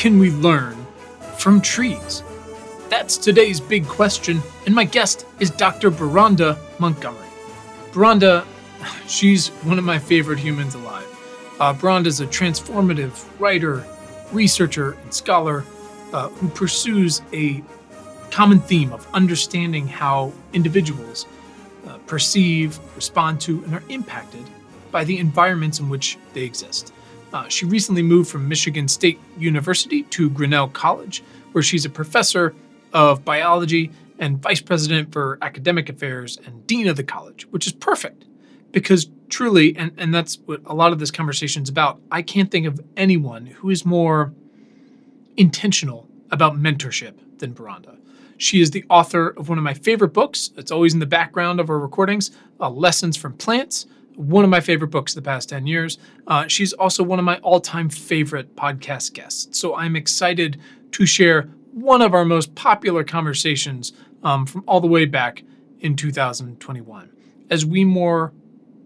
can we learn from trees? That's today's big question, and my guest is Dr. Beronda Montgomery. Beronda, she's one of my favorite humans alive. Uh, is a transformative writer, researcher, and scholar uh, who pursues a common theme of understanding how individuals uh, perceive, respond to, and are impacted by the environments in which they exist. Uh, she recently moved from Michigan State University to Grinnell College, where she's a professor of biology and vice president for academic affairs and dean of the college, which is perfect because truly, and, and that's what a lot of this conversation is about, I can't think of anyone who is more intentional about mentorship than Beronda. She is the author of one of my favorite books. It's always in the background of our recordings uh, Lessons from Plants one of my favorite books the past 10 years. Uh, she's also one of my all time favorite podcast guests. So I'm excited to share one of our most popular conversations um, from all the way back in 2021 as we more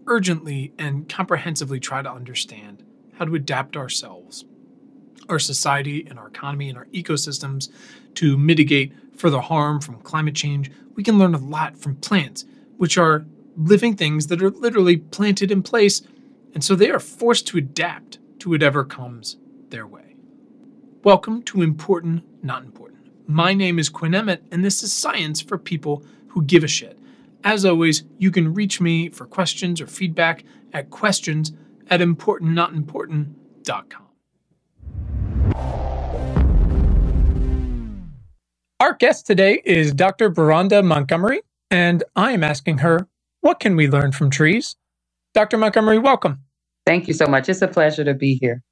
urgently and comprehensively try to understand how to adapt ourselves, our society, and our economy and our ecosystems to mitigate further harm from climate change. We can learn a lot from plants, which are living things that are literally planted in place, and so they are forced to adapt to whatever comes their way. Welcome to Important Not Important. My name is Quinn Emmett, and this is Science for People Who Give a Shit. As always, you can reach me for questions or feedback at questions at importantnotimportant.com. Our guest today is Dr. Beronda Montgomery, and I am asking her what can we learn from trees? Dr. Montgomery, welcome. Thank you so much. It's a pleasure to be here.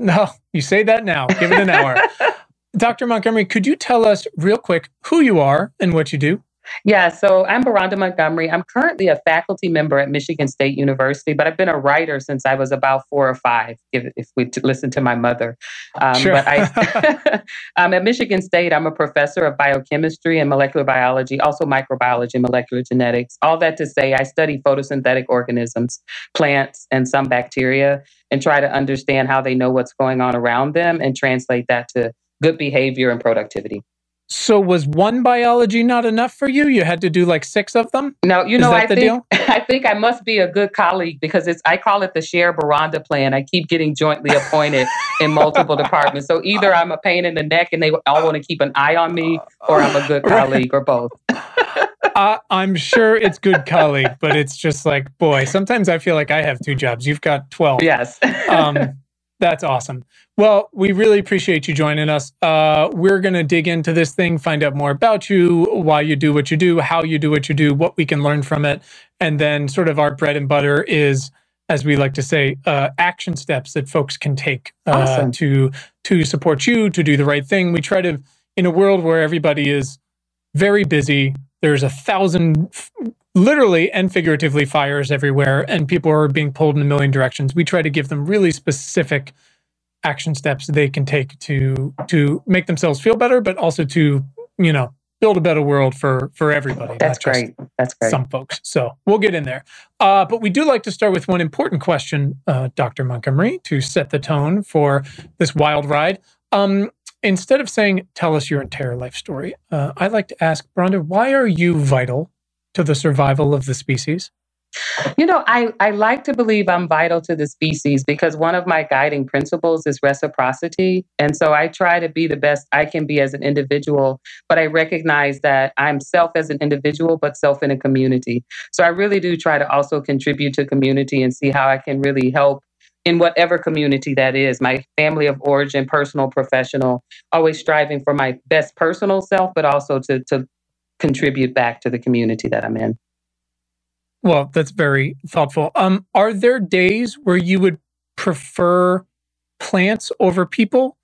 No, you say that now. Give it an hour. Dr. Montgomery, could you tell us real quick who you are and what you do? Yeah, so I'm Beronda Montgomery. I'm currently a faculty member at Michigan State University, but I've been a writer since I was about four or five, if, if we listen to my mother. Um, sure. But I, um, at Michigan State, I'm a professor of biochemistry and molecular biology, also microbiology and molecular genetics. All that to say, I study photosynthetic organisms, plants, and some bacteria, and try to understand how they know what's going on around them and translate that to good behavior and productivity. So was one biology not enough for you? You had to do like six of them? No, you know, I think I think I must be a good colleague because it's I call it the share Beronda plan. I keep getting jointly appointed in multiple departments. So either I'm a pain in the neck and they all want to keep an eye on me, or I'm a good colleague, or both. uh, I'm sure it's good colleague, but it's just like, boy, sometimes I feel like I have two jobs. You've got 12. Yes. um, that's awesome. Well, we really appreciate you joining us. Uh, we're going to dig into this thing, find out more about you, why you do what you do, how you do what you do, what we can learn from it. And then, sort of, our bread and butter is, as we like to say, uh, action steps that folks can take uh, awesome. to to support you to do the right thing. We try to, in a world where everybody is very busy, there's a thousand literally and figuratively fires everywhere and people are being pulled in a million directions. We try to give them really specific action steps they can take to to make themselves feel better but also to you know build a better world for for everybody that's great. That's great. some folks. So we'll get in there. Uh, but we do like to start with one important question uh, dr montgomery to set the tone for this wild ride. Um, instead of saying tell us your entire life story uh, i like to ask Beronda why are you vital to the survival of the species? You know, I, I like to believe I'm vital to the species because one of my guiding principles is reciprocity. And so I try to be the best I can be as an individual, but I recognize that I'm self as an individual, but self in a community. So I really do try to also contribute to community and see how I can really help in whatever community that is my family of origin, personal, professional, always striving for my best personal self, but also to, to contribute back to the community that I'm in. Well, that's very thoughtful. Um, are there days where you would prefer plants over people?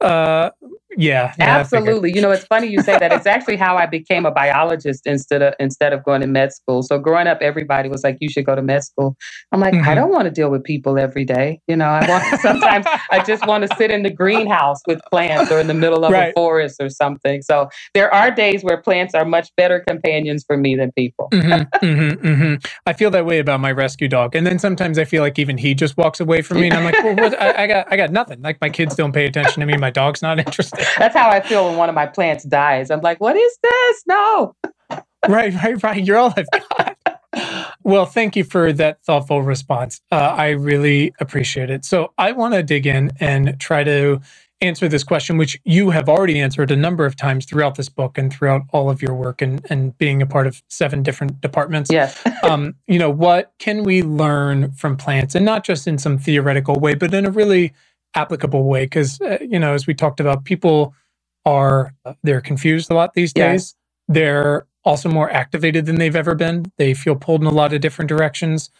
Uh, yeah, yeah absolutely. You know, it's funny you say that. It's actually how I became a biologist instead of instead of going to med school. So growing up, everybody was like, "You should go to med school." I'm like, mm-hmm. I don't want to deal with people every day. You know, I want sometimes I just want to sit in the greenhouse with plants or in the middle of right. a forest or something. So there are days where plants are much better companions for me than people. mm-hmm, mm-hmm, mm-hmm. I feel that way about my rescue dog, and then sometimes I feel like even he just walks away from me, and I'm like, "Well, what? I, I got, I got nothing." Like my kids don't pay attention to me. My dog's not interested. That's how I feel when one of my plants dies. I'm like, what is this? No. right, right, right. You're all I've got. Well, thank you for that thoughtful response. Uh, I really appreciate it. So, I want to dig in and try to answer this question, which you have already answered a number of times throughout this book and throughout all of your work and, and being a part of seven different departments. Yes. um, you know, what can we learn from plants and not just in some theoretical way, but in a really applicable way because uh, you know as we talked about people are uh, they're confused a lot these days. They're also more activated than they've ever been. They feel pulled in a lot of different directions.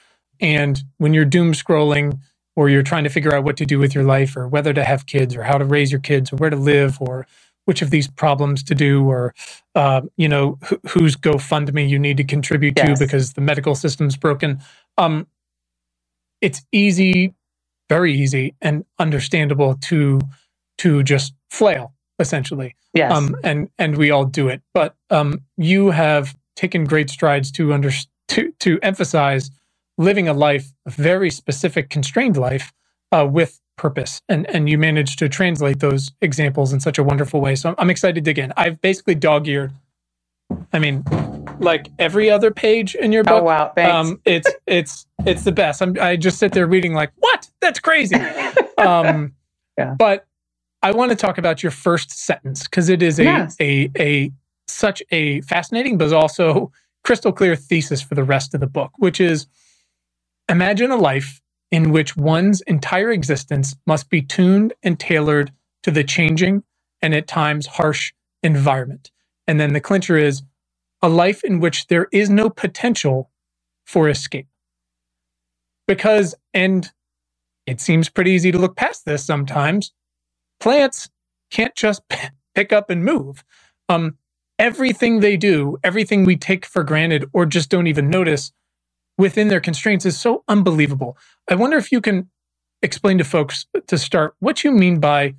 And when you're doom scrolling or you're trying to figure out what to do with your life or whether to have kids or how to raise your kids or where to live or which of these problems to do or uh, you know wh- whose gofundme you need to contribute yes. to because the medical system's broken um, it's easy very easy and understandable to to just flail essentially. Yes. Um, and and we all do it. But um, you have taken great strides to under to to emphasize living a life, a very specific, constrained life uh, with purpose, and and you managed to translate those examples in such a wonderful way. So I'm excited to dig in. I've basically dog eared. I mean, like every other page in your book. Oh wow, thanks. Um, it's it's it's the best. I'm, I just sit there reading like, what? That's crazy. um, yeah. But I want to talk about your first sentence because it is a, yes. a a such a fascinating but also crystal clear thesis for the rest of the book, which is imagine a life in which one's entire existence must be tuned and tailored to the changing and at times harsh environment. And then the clincher is a life in which there is no potential for escape. Because, and it seems pretty easy to look past this sometimes, plants can't just pick up and move. Um, everything they do, everything we take for granted or just don't even notice within their constraints is so unbelievable. I wonder if you can explain to folks to start what you mean by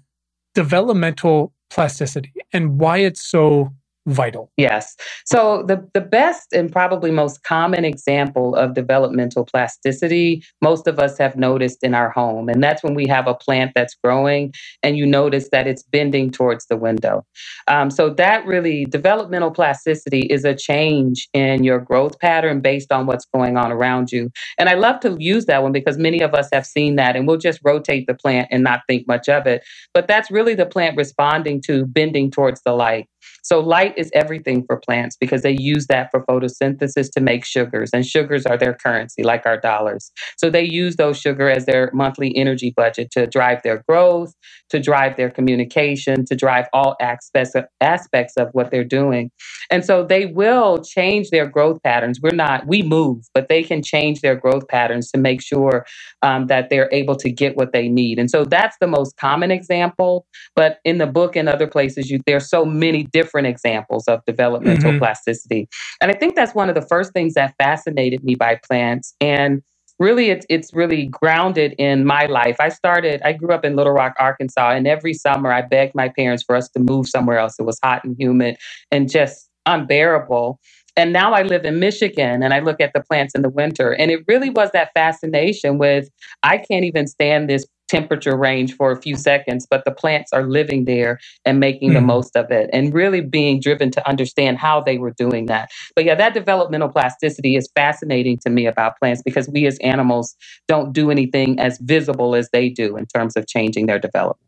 developmental plasticity and why it's so vital. Yes. So the the best and probably most common example of developmental plasticity most of us have noticed in our home and that's when we have a plant that's growing and you notice that it's bending towards the window. Um, so that really developmental plasticity is a change in your growth pattern based on what's going on around you. And I love to use that one because many of us have seen that and we'll just rotate the plant and not think much of it. But that's really the plant responding to bending towards the light. So, light is everything for plants because they use that for photosynthesis to make sugars, and sugars are their currency, like our dollars. So, they use those sugar as their monthly energy budget to drive their growth, to drive their communication, to drive all aspects of, aspects of what they're doing. And so, they will change their growth patterns. We're not, we move, but they can change their growth patterns to make sure um, that they're able to get what they need. And so, that's the most common example. But in the book and other places, you, there's so many different different examples of developmental mm-hmm. plasticity. And I think that's one of the first things that fascinated me by plants. And really it's it's really grounded in my life. I started I grew up in Little Rock, Arkansas, and every summer I begged my parents for us to move somewhere else. It was hot and humid and just unbearable. And now I live in Michigan and I look at the plants in the winter. And it really was that fascination with I can't even stand this temperature range for a few seconds, but the plants are living there and making the hmm. most of it and really being driven to understand how they were doing that. But yeah, that developmental plasticity is fascinating to me about plants because we as animals don't do anything as visible as they do in terms of changing their development.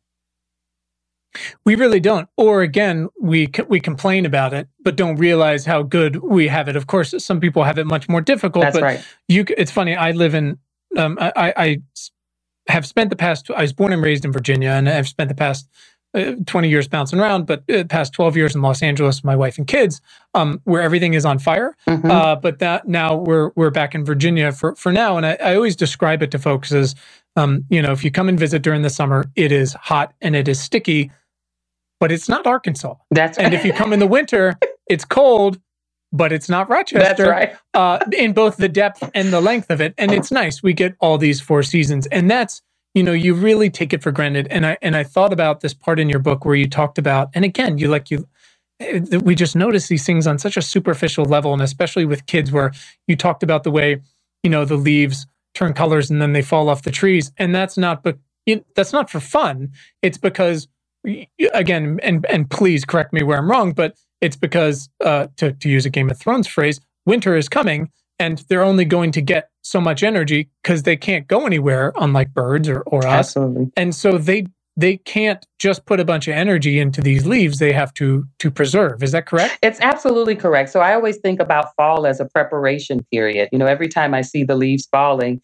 We really don't. Or again, we we complain about it, but don't realize how good we have it. Of course, some people have it much more difficult. That's but right. You, it's funny. I live in. Um, I, I have spent the past, I was born and raised in Virginia, and I've spent the past uh, 20 years bouncing around, but uh, past 12 years in Los Angeles, with my wife and kids, um, where everything is on fire. Mm-hmm. Uh, but that now we're we're back in Virginia for for now, and I, I always describe it to folks as, um, you know, if you come and visit during the summer, it is hot and it is sticky. but it's not Arkansas. That's right. And if you come in the winter, it's cold, but it's not Rochester. That's right. uh, in both the depth and the length of it, and it's nice. We get all these four seasons, and that's you know you really take it for granted. And I and I thought about this part in your book where you talked about, and again, you like you. Eh, we just notice these things on such a superficial level, and especially with kids, where you talked about the way you know the leaves turn colors and then they fall off the trees, and that's not but that's not for fun. It's because again, and and please correct me where I'm wrong, but it's because, uh, to, to use a Game of Thrones phrase, winter is coming and they're only going to get so much energy because they can't go anywhere, unlike birds or, or us. Absolutely. And so they they can't just put a bunch of energy into these leaves they have to to preserve is that correct it's absolutely correct so i always think about fall as a preparation period you know every time i see the leaves falling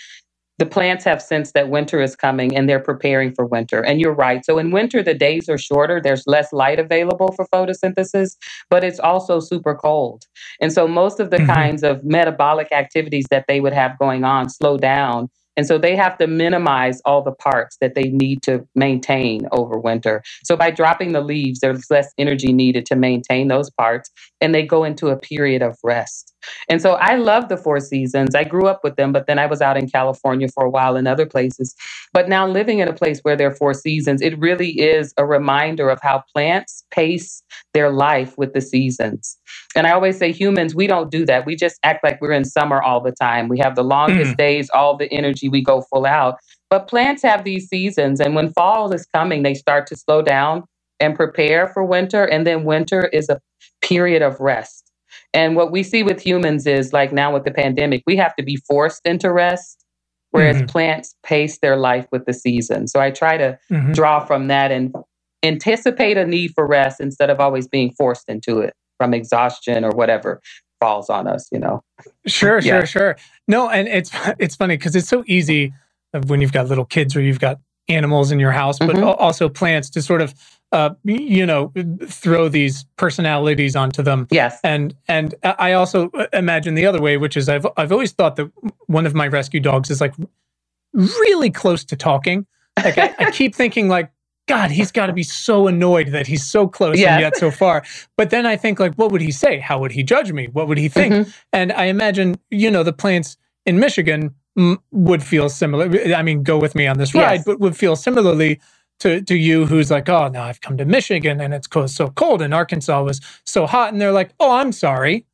the plants have sensed that winter is coming and they're preparing for winter. And you're right. So in winter, the days are shorter, there's less light available for photosynthesis, but it's also super cold. And so most of the mm-hmm. kinds of metabolic activities that they would have going on slow down and so they have to minimize all the parts that they need to maintain over winter. So by dropping the leaves, there's less energy needed to maintain those parts, and they go into a period of rest. And so I love the Four Seasons. I grew up with them, but then I was out in California for a while in other places. But now living in a place where there are four seasons, it really is a reminder of how plants pace their life with the seasons. And I always say humans, we don't do that. We just act like we're in summer all the time. We have the longest mm. days, all the energy, we go full out. But plants have these seasons. And when fall is coming, they start to slow down and prepare for winter. And then winter is a period of rest. And what we see with humans is like now with the pandemic, we have to be forced into rest, whereas mm-hmm. plants pace their life with the season. So I try to mm-hmm. draw from that and anticipate a need for rest instead of always being forced into it from exhaustion or whatever falls on us, you know. Sure, yeah. sure, sure. No, and it's it's funny because it's so easy when you've got little kids or you've got animals in your house, but mm-hmm. also plants to sort of uh, you know, throw these personalities onto them. Yes. And and I also imagine the other way, which is I've I've always thought that one of my rescue dogs is like really close to talking. Like I, I keep thinking like, God, he's got to be so annoyed that he's so close yes. and yet so far. But then I think like, what would he say? How would he judge me? What would he think? Mm-hmm. And I imagine, you know, the plants in Michigan m- would feel similar. I mean, go with me on this yes. ride, but would feel similarly to, to you who's like, oh, now I've come to Michigan and it's so cold and Arkansas was so hot. And they're like, oh, I'm sorry.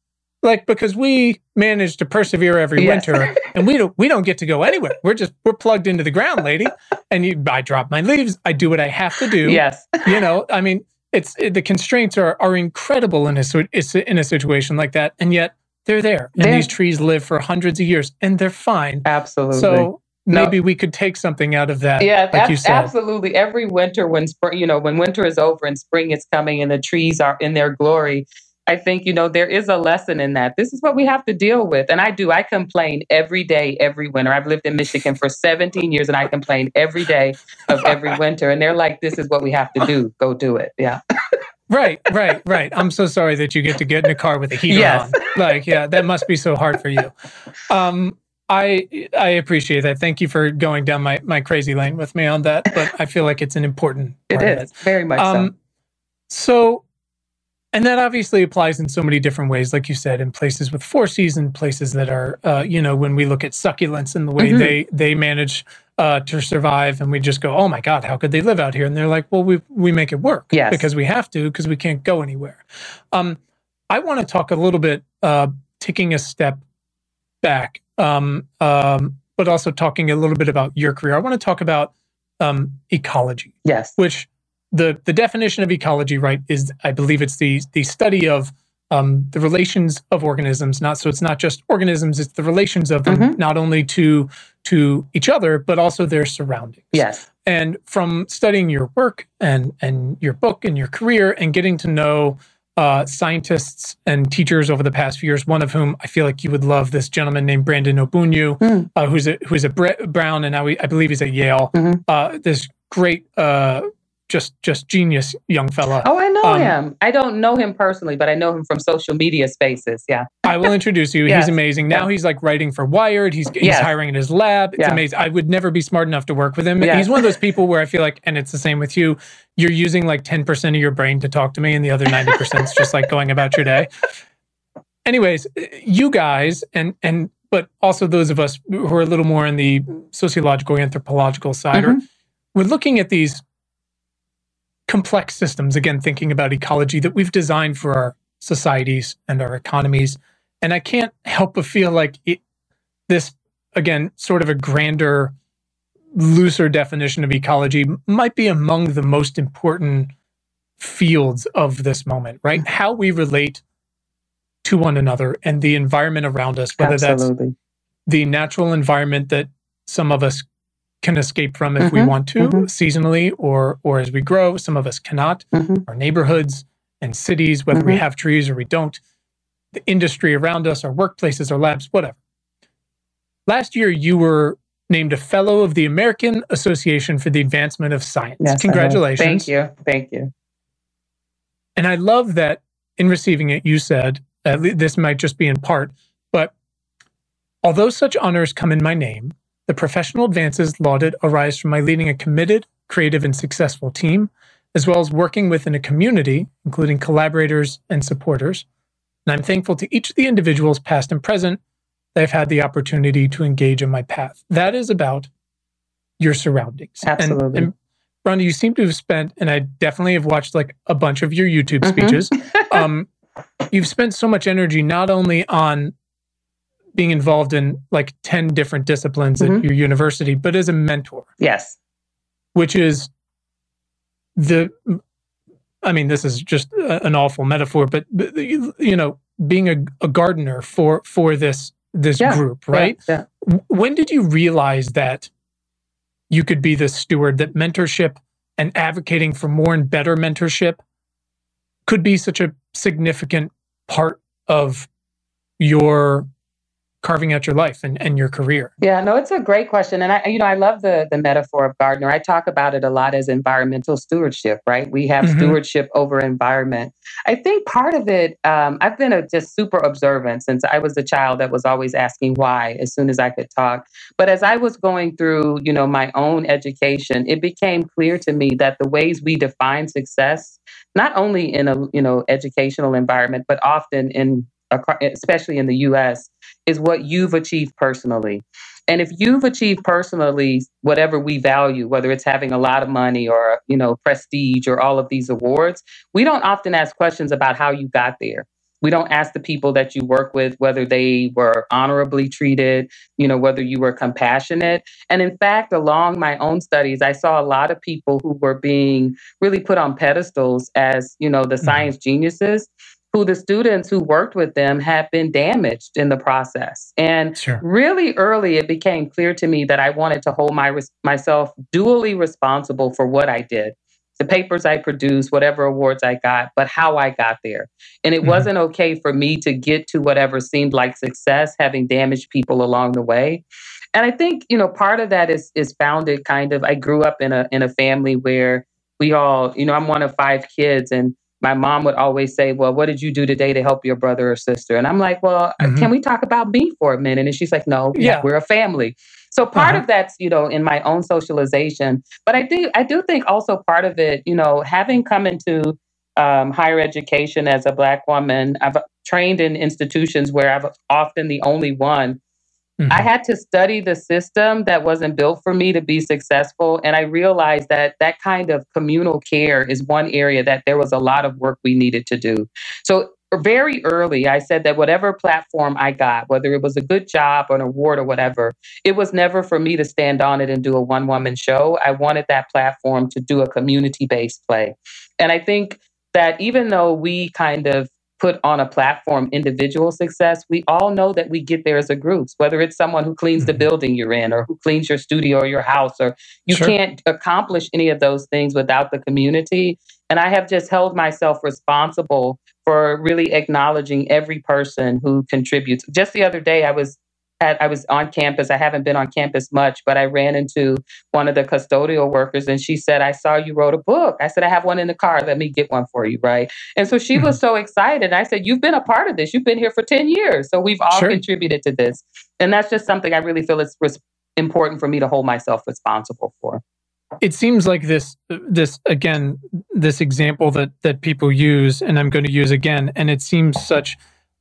Like, because we managed to persevere every yes. winter and we don't, we don't get to go anywhere. We're just, we're plugged into the ground, lady. And you, I drop my leaves. I do what I have to do. Yes. You know, I mean, it's, it, the constraints are, are incredible in a, in a situation like that. And yet they're there and they're, these trees live for hundreds of years and they're fine. Absolutely. So maybe no. we could take something out of that. Yeah, like ab- absolutely. Every winter, when spring, you know, when winter is over and spring is coming and the trees are in their glory, I think, you know, there is a lesson in that. This is what we have to deal with. And I do. I complain every day, every winter. I've lived in Michigan for 17 years and I complain every day of every winter. And they're like, this is what we have to do. Go do it. Yeah. right, right, right. I'm so sorry that you get to get in a car with a heater yes. on. Like, yeah, that must be so hard for you. Um, I I appreciate that. Thank you for going down my my crazy lane with me on that. But I feel like it's an important. it is it. very much um, so. So, and that obviously applies in so many different ways, like you said, in places with four season, places that are, uh, you know, when we look at succulents and the way mm-hmm. they they manage uh, to survive, and we just go, oh my god, how could they live out here? And they're like, well, we we make it work, yes. because we have to, because we can't go anywhere. Um, I want to talk a little bit, uh, taking a step back um, um, but also talking a little bit about your career. I want to talk about um, ecology. Yes. Which the the definition of ecology, right, is I believe it's the the study of um, the relations of organisms. Not so it's not just organisms; it's the relations of them, mm-hmm. not only to to each other but also their surroundings. Yes. And from studying your work and and your book and your career and getting to know uh, scientists and teachers over the past few years. One of whom I feel like you would love this gentleman named Brandon Ogbunu, mm. uh, who's a who's a Brown, and now he, I believe he's at Yale. Mm-hmm. Uh, this great uh, just just genius young fella. Oh, I know um, him. I don't know him personally, but I know him from social media spaces. Yeah. I will introduce you. yes. He's amazing. Now he's like writing for Wired. He's he's yes. hiring in his lab. It's yeah. amazing. I would never be smart enough to work with him. He's one of those people where I feel like, and it's the same with you. You're using like 10% of your brain to talk to me, and the other 90% is just like going about your day. Anyways, you guys and and but also those of us who are a little more in the sociological anthropological side mm-hmm. are we're looking at these complex systems, again, thinking about ecology that we've designed for our societies and our economies. And I can't help but feel like it, this, again, sort of a grander, looser definition of ecology might be among the most important fields of this moment, right? Mm-hmm. How we relate to one another and the environment around us, whether Absolutely. that's the natural environment that some of us can escape from if mm-hmm, we want to mm-hmm. seasonally or or as we grow. Some of us cannot. Mm-hmm. our neighborhoods and cities whether we mm-hmm. have trees or we don't the industry around us our workplaces our labs whatever. Last year you were named a fellow of the american association for the advancement of science. Yes, congratulations. Thank you. Thank you. And i love that in receiving it you said uh, this might just be in part but although such honors come in my name the professional advances lauded arise from my leading a committed, creative, and successful team, as well as working within a community, including collaborators and supporters. And I'm thankful to each of the individuals, past and present, that I've had the opportunity to engage in my path. That is about your surroundings. Absolutely. And, and Rhonda, you seem to have spent, and I definitely have watched like a bunch of your YouTube mm-hmm. speeches. um, you've spent so much energy not only on being involved in like 10 different disciplines mm-hmm. at your university, but as a mentor. Yes. Which is the, I mean, this is just a, an awful metaphor, but, but you know, being a, a, gardener for, for this, this yeah. group, right? Yeah. yeah. When did you realize that you could be the steward, that mentorship and advocating for more and better mentorship could be such a significant part of your carving out your life and, and your career? Yeah, no, it's a great question. And I, you know, I love the the metaphor of gardener. I talk about it a lot as environmental stewardship, right? We have mm-hmm. stewardship over environment. I think part of it, um, I've been a just super observant since I was a child that was always asking why as soon as I could talk. But as I was going through, you know, my own education, it became clear to me that the ways we define success, not only in a, you know, educational environment, but often in especially in the US, is what you've achieved personally. And if you've achieved personally whatever we value, whether it's having a lot of money or, you know, prestige or all of these awards, we don't often ask questions about how you got there. We don't ask the people that you work with whether they were honorably treated, you know, whether you were compassionate. And in fact, along my own studies, I saw a lot of people who were being really put on pedestals as, you know, the mm-hmm. science geniuses who the students who worked with them had been damaged in the process. And sure. really early, it became clear to me that I wanted to hold my, myself dually responsible for what I did the papers I produced, whatever awards I got, but how I got there. And it mm-hmm. wasn't okay for me to get to whatever seemed like success, having damaged people along the way. And I think, you know, part of that is is founded kind of I grew up in a in a family where we all, you know, I'm one of five kids and my mom would always say, Well, what did you do today to help your brother or sister? And I'm like, Well, mm-hmm. can we talk about me for a minute? And she's like, No, yeah, we're a family. So part uh-huh. of that's, you know, in my own socialization. But I do I do think also part of it, you know, having come into um, higher education as a black woman, I've trained in institutions where I've often the only one Mm-hmm. I had to study the system that wasn't built for me to be successful. And I realized that that kind of communal care is one area that there was a lot of work we needed to do. So, very early, I said that whatever platform I got, whether it was a good job or an award or whatever, it was never for me to stand on it and do a one woman show. I wanted that platform to do a community based play. And I think that even though we kind of put on a platform individual success, we all know that we get there as a group, whether it's someone who cleans the mm-hmm. building you're in or who cleans your studio or your house, or you sure. can't accomplish any of those things without the community. And I have just held myself responsible for really acknowledging every person who contributes. Just the other day, I was had I was on campus. I haven't been on campus much, but I ran into one of the custodial workers and she said, I saw you wrote a book. I said, I have one in the car. Let me get one for you. Right. And so she mm-hmm. was so excited. I said, You've been a part of this. You've been here for 10 years. So we've all sure. contributed to this. And that's just something I really feel is res- important for me to hold myself responsible for. It seems like this this again, this example that that people use, and I'm going to use again, and it seems such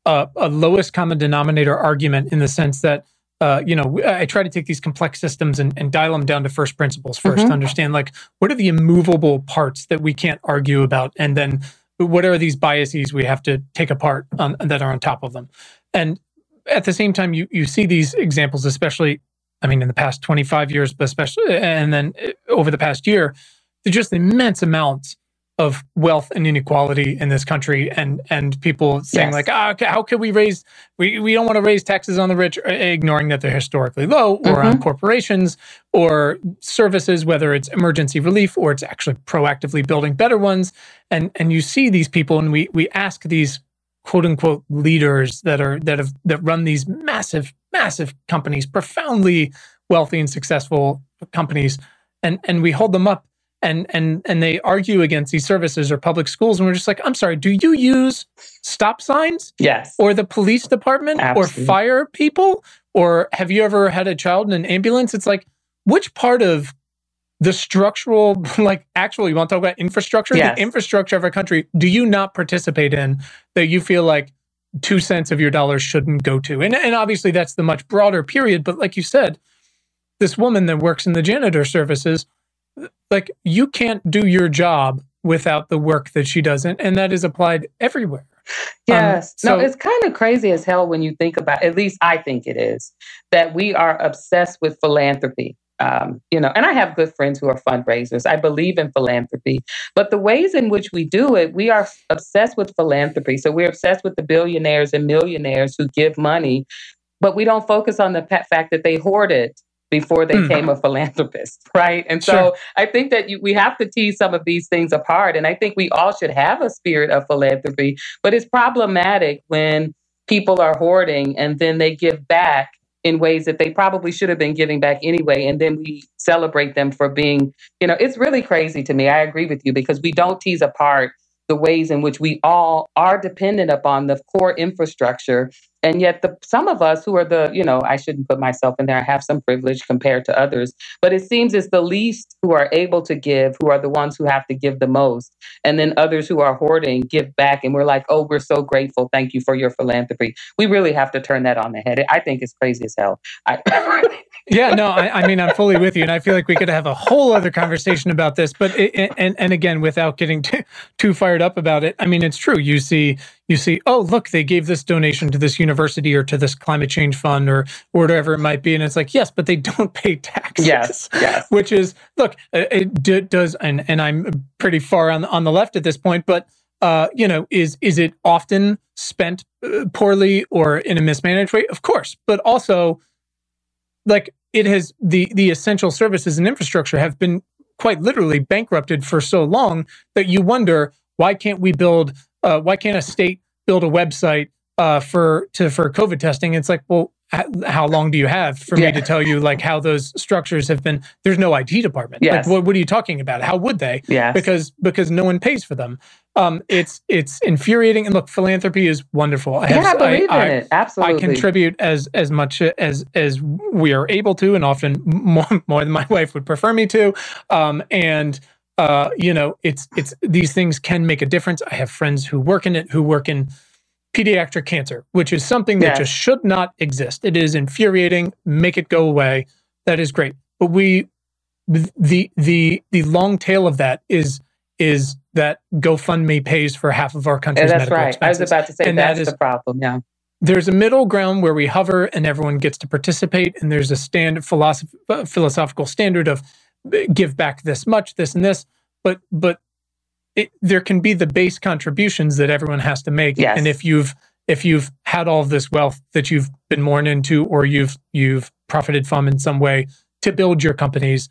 a, a lowest common denominator argument in the sense that uh, you know, I try to take these complex systems and, and dial them down to first principles 1st mm-hmm. to understand like what are the immovable parts that we can't argue about, and then what are these biases we have to take apart on, that are on top of them. And at the same time, you you see these examples, especially, I mean, in the past twenty five years, but especially, and then uh, over the past year, there's just immense amounts of wealth and inequality in this country and and people saying yes. like ah, okay, how can we raise we, we don't want to raise taxes on the rich uh, ignoring that they're historically low or mm-hmm. on corporations or services whether it's emergency relief or it's actually proactively building better ones and and you see these people and we we ask these quote unquote leaders that are that have that run these massive massive companies profoundly wealthy and successful companies and and we hold them up and and and they argue against these services or public schools and we're just like i'm sorry do you use stop signs yes. or the police department Absolutely. or fire people? Or have you ever had a child in an ambulance? It's like which part of the structural like actually you want to talk about infrastructure? Yes. the infrastructure of our country do you not participate in that you feel like two cents of your dollars shouldn't go to? And, and obviously that's the much broader period but like you said this woman that works in the janitor services like you can't do your job without the work that she does and, and that is applied everywhere. Um, yes. Um, so, no it's kind of crazy as hell when you think about at least i think it is that we are obsessed with philanthropy. Um, you know and i have good friends who are fundraisers. I believe in philanthropy. But the ways in which we do it we are obsessed with philanthropy. So we're obsessed with the billionaires and millionaires who give money but we don't focus on the fact that they hoard it before they mm. became a philanthropist, right? And so sure. I think that you, we have to tease some of these things apart. And I think we all should have a spirit of philanthropy, but it's problematic when people are hoarding and then they give back in ways that they probably should have been giving back anyway. And then we celebrate them for being, you know, it's really crazy to me. I agree with you because we don't tease apart the ways in which we all are dependent upon the core infrastructure. And yet the some of us who are the you know i shouldn't put myself in there i have some privilege compared to others but it seems it's the least who are able to give who are the ones who have to give the most. And then others who are hoarding give back and we're like oh we're so grateful. Thank you for your philanthropy. We really have to turn that on the head. I think it's crazy as hell. I, yeah, no, I, I, mean, I'm fully with you, and I feel like we could have a whole other conversation about this. But it, and and again, without getting too, too fired up about it, I mean, it's true. You see, you see, oh, look, they gave this donation to this university or to this climate change fund or, or whatever it might be, and it's like, yes, but they don't pay taxes. Yes, yes. Which is, look, it does, and and I'm pretty far on on the left at this point, but. Uh, you know, is is it often spent uh, poorly or in a mismanaged way? Of course, but also like it has the the essential services and infrastructure have been quite literally bankrupted for so long that you wonder why can't we build uh, why can't a state build a website uh, for to for COVID testing? It's like, well, how long do you have for yeah. me to tell you like how those structures have been there's no IT department. Yes. like what, what are you talking about? How would they? Yeah because because no one pays for them. Um it's it's infuriating. And look philanthropy is wonderful. I have, yeah, I believe I, in I, it. Absolutely. I contribute as as much as as we are able to and often more more than my wife would prefer me to. Um and uh you know it's it's these things can make a difference. I have friends who work in it who work in pediatric cancer, which is something that just should not exist. It is infuriating. Make it go away. That is great. But we, the the the long tail of that is is that GoFundMe pays for half of our country's yeah, that's medical right. expenses. I was about to say and that's that is, the problem. Yeah. There's a middle ground where we hover and everyone gets to participate, and there's a stand philosoph- uh, philosophical standard of uh, give back this much, this and this. But but it, there can be the base contributions that everyone has to make. Yes. And if you've if you've had all of this wealth that you've been born into or you've you've profited from in some way to build your companies,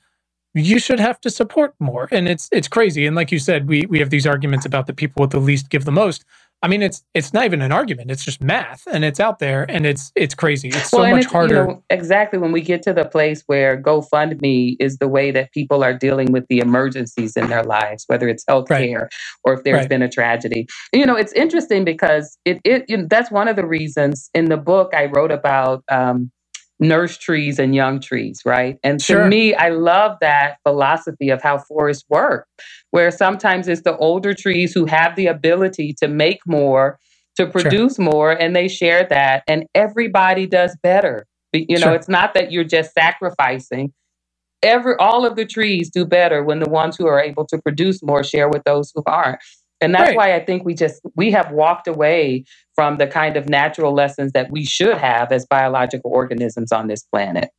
you should have to support more. And it's it's crazy. And like you said, we we have these arguments about the people with the least give the most. I mean, it's it's not even an argument. It's just math, and it's out there, and it's it's crazy. It's so much it's, harder. You know, exactly when we get to the place where GoFundMe is the way that people are dealing with the emergencies in their lives, whether it's healthcare right. or if there's right. been a tragedy. You know, it's interesting because it it you know, that's one of the reasons in the book I wrote about. Um, nurse trees and young trees, right? And to me, I love that philosophy of how forests work, where sometimes it's the older trees who have the ability to make more, to produce sure. more, and they share that, and everybody does better. You know, sure. it's not that you're just sacrificing. Every all of the trees do better when the ones who are able to produce more share with those who aren't. And that's right. why I think we just we have walked away from the kind of natural lessons that we should have as biological organisms on this planet.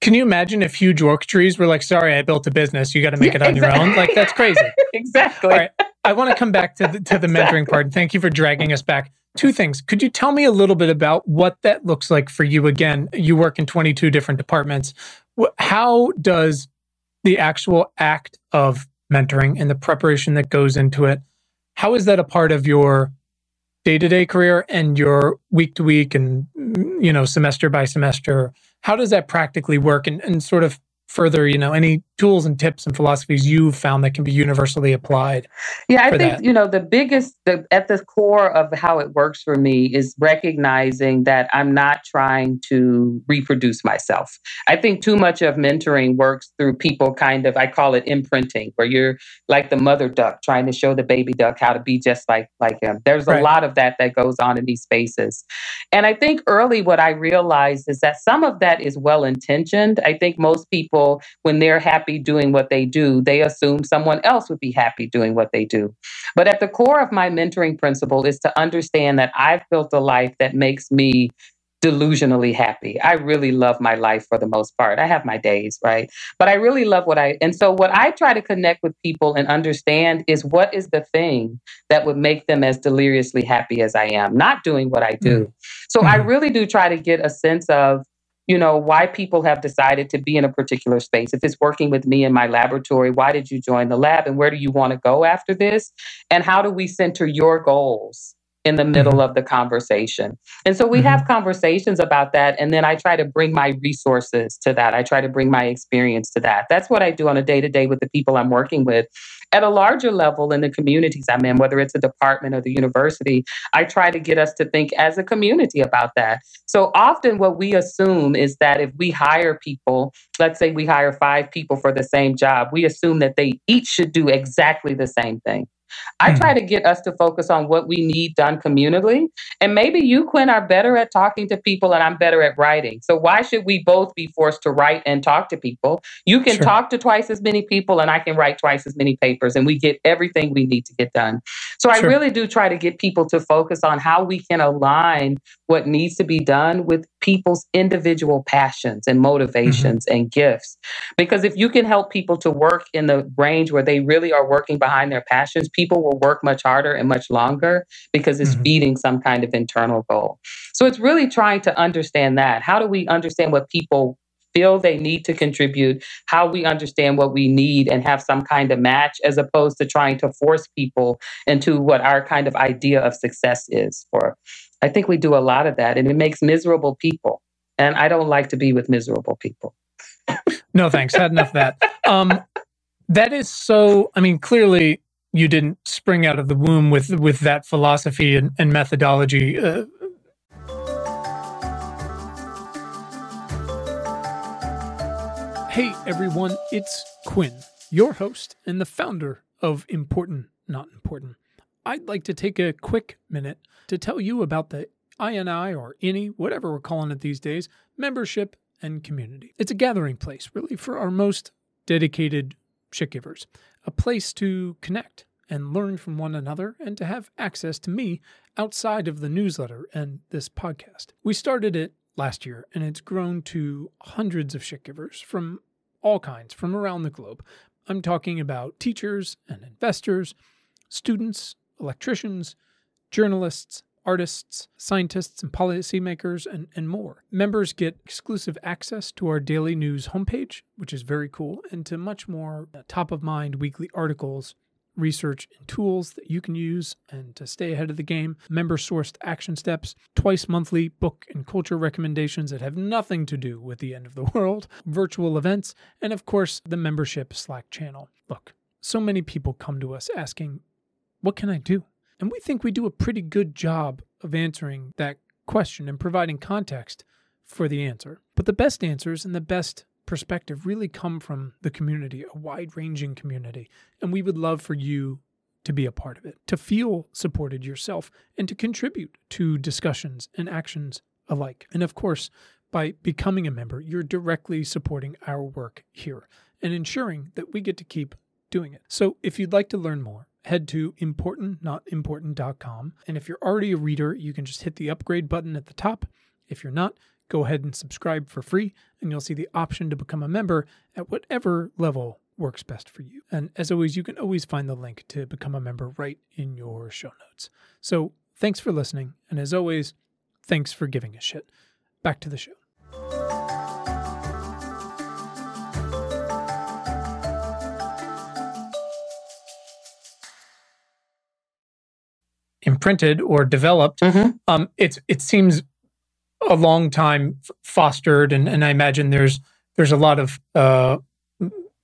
Can you imagine if huge oak trees were like, sorry, I built a business, you got to make it on exactly. your own? Like, that's crazy. exactly. All right. I want to come back to the, to the exactly. mentoring part. And Thank you for dragging us back. Two things. Could you tell me a little bit about what that looks like for you? Again, you work in 22 different departments. How does the actual act of mentoring and the preparation that goes into it, how is that a part of your day to day career and your week to week and you know semester by semester how does that practically work? And, and sort of further, you know, any tools and tips and philosophies you've found that can be universally applied? Yeah, I think, that? you know, the biggest, the, at the core of how it works for me is recognizing that I'm not trying to reproduce myself. I think too much of mentoring works through people kind of, I call it imprinting, where you're like the mother duck trying to show the baby duck how to be just like, like him. There's right. a lot of that that goes on in these spaces. And I think early what I realized is that some of that is well intentioned. I think most people people, when they're happy doing what they do, they assume someone else would be happy doing what they do. But at the core of my mentoring principle is to understand that I've built a life that makes me delusionally happy. I really love my life for the most part. I have my days, right? But I really love what I, and so what I try to connect with people and understand is what is the thing that would make them as deliriously happy as I am, not doing what I do. Mm. So mm. I really do try to get a sense of you know, why people have decided to be in a particular space. If it's working with me in my laboratory, why did you join the lab and where do you want to go after this? And how do we center your goals in the middle mm-hmm. of the conversation. And so we mm-hmm. have conversations about that. And then I try to bring my resources to that. I try to bring my experience to that. That's what I do on a day to day with the people I'm working with. At a larger level in the communities I'm in, whether it's a department or the university, I try to get us to think as a community about that. So often, what we assume is that if we hire people, let's say we hire five people for the same job, we assume that they each should do exactly the same thing. I mm. try to get us to focus on what we need done communally. And maybe you, Quinn, are better at talking to people and I'm better at writing. So why should we both be forced to write and talk to people? You can sure. talk to twice as many people and I can write twice as many papers and we get everything we need to get done. So I really do try to get people to focus on how we can align what needs to be done with people's individual passions and motivations mm-hmm. and gifts. Because if you can help people to work in the range where they really are working behind their passions, people will work much harder and much longer because it's mm-hmm. feeding some kind of internal goal. So it's really trying to understand that. How do we understand what people feel they need to contribute, how we understand what we need and have some kind of match, as opposed to trying to force people into what our kind of idea of success is for I think we do a lot of that and it makes miserable people. And I don't like to be with miserable people. no, thanks. Had enough of that. Um, that is so, I mean, clearly you didn't spring out of the womb with, with that philosophy and, and methodology. Uh, Hey everyone, it's Quinn, your host and the founder of Important Not Important. I'd like to take a quick minute to tell you about the INI or INI, whatever we're calling it these days, membership and community. It's a gathering place, really, for our most dedicated shit givers, a place to connect and learn from one another and to have access to me outside of the newsletter and this podcast. We started it last year and it's grown to hundreds of shit givers from all kinds from around the globe. I'm talking about teachers and investors, students, electricians, journalists, artists, scientists, and policymakers, and, and more. Members get exclusive access to our daily news homepage, which is very cool, and to much more uh, top of mind weekly articles research and tools that you can use and to stay ahead of the game, member sourced action steps, twice monthly book and culture recommendations that have nothing to do with the end of the world, virtual events, and of course, the membership Slack channel. Look, so many people come to us asking, What can I do? And we think we do a pretty good job of answering that question and providing context for the answer. But the best answers and the best perspective really come from the community, a wide ranging community. And we would love for you to be a part of it, to feel supported yourself, and to contribute to discussions and actions alike. And of course, by becoming a member, you're directly supporting our work here and ensuring that we get to keep doing it. So if you'd like to learn more, head to importantnotimportant.com. And if you're already a reader, you can just hit the upgrade button at the top. If you're not, go ahead and subscribe for free, and you'll see the option to become a member at whatever level works best for you. And as always, you can always find the link to become a member right in your show notes. So thanks for listening. And as always, thanks for giving a shit. Back to the show. Imprinted or developed mm-hmm. um, it's it seems a long time fostered, and, and I imagine there's there's a lot of uh,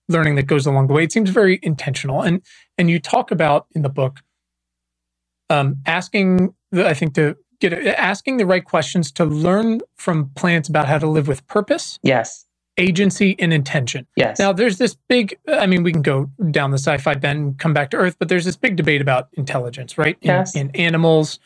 learning that goes along the way. It seems very intentional, and and you talk about in the book um, asking, the, I think to get asking the right questions to learn from plants about how to live with purpose. Yes. Agency and intention. Yes. Now, there's this big. I mean, we can go down the sci-fi bend come back to Earth, but there's this big debate about intelligence, right? In, yes. In animals,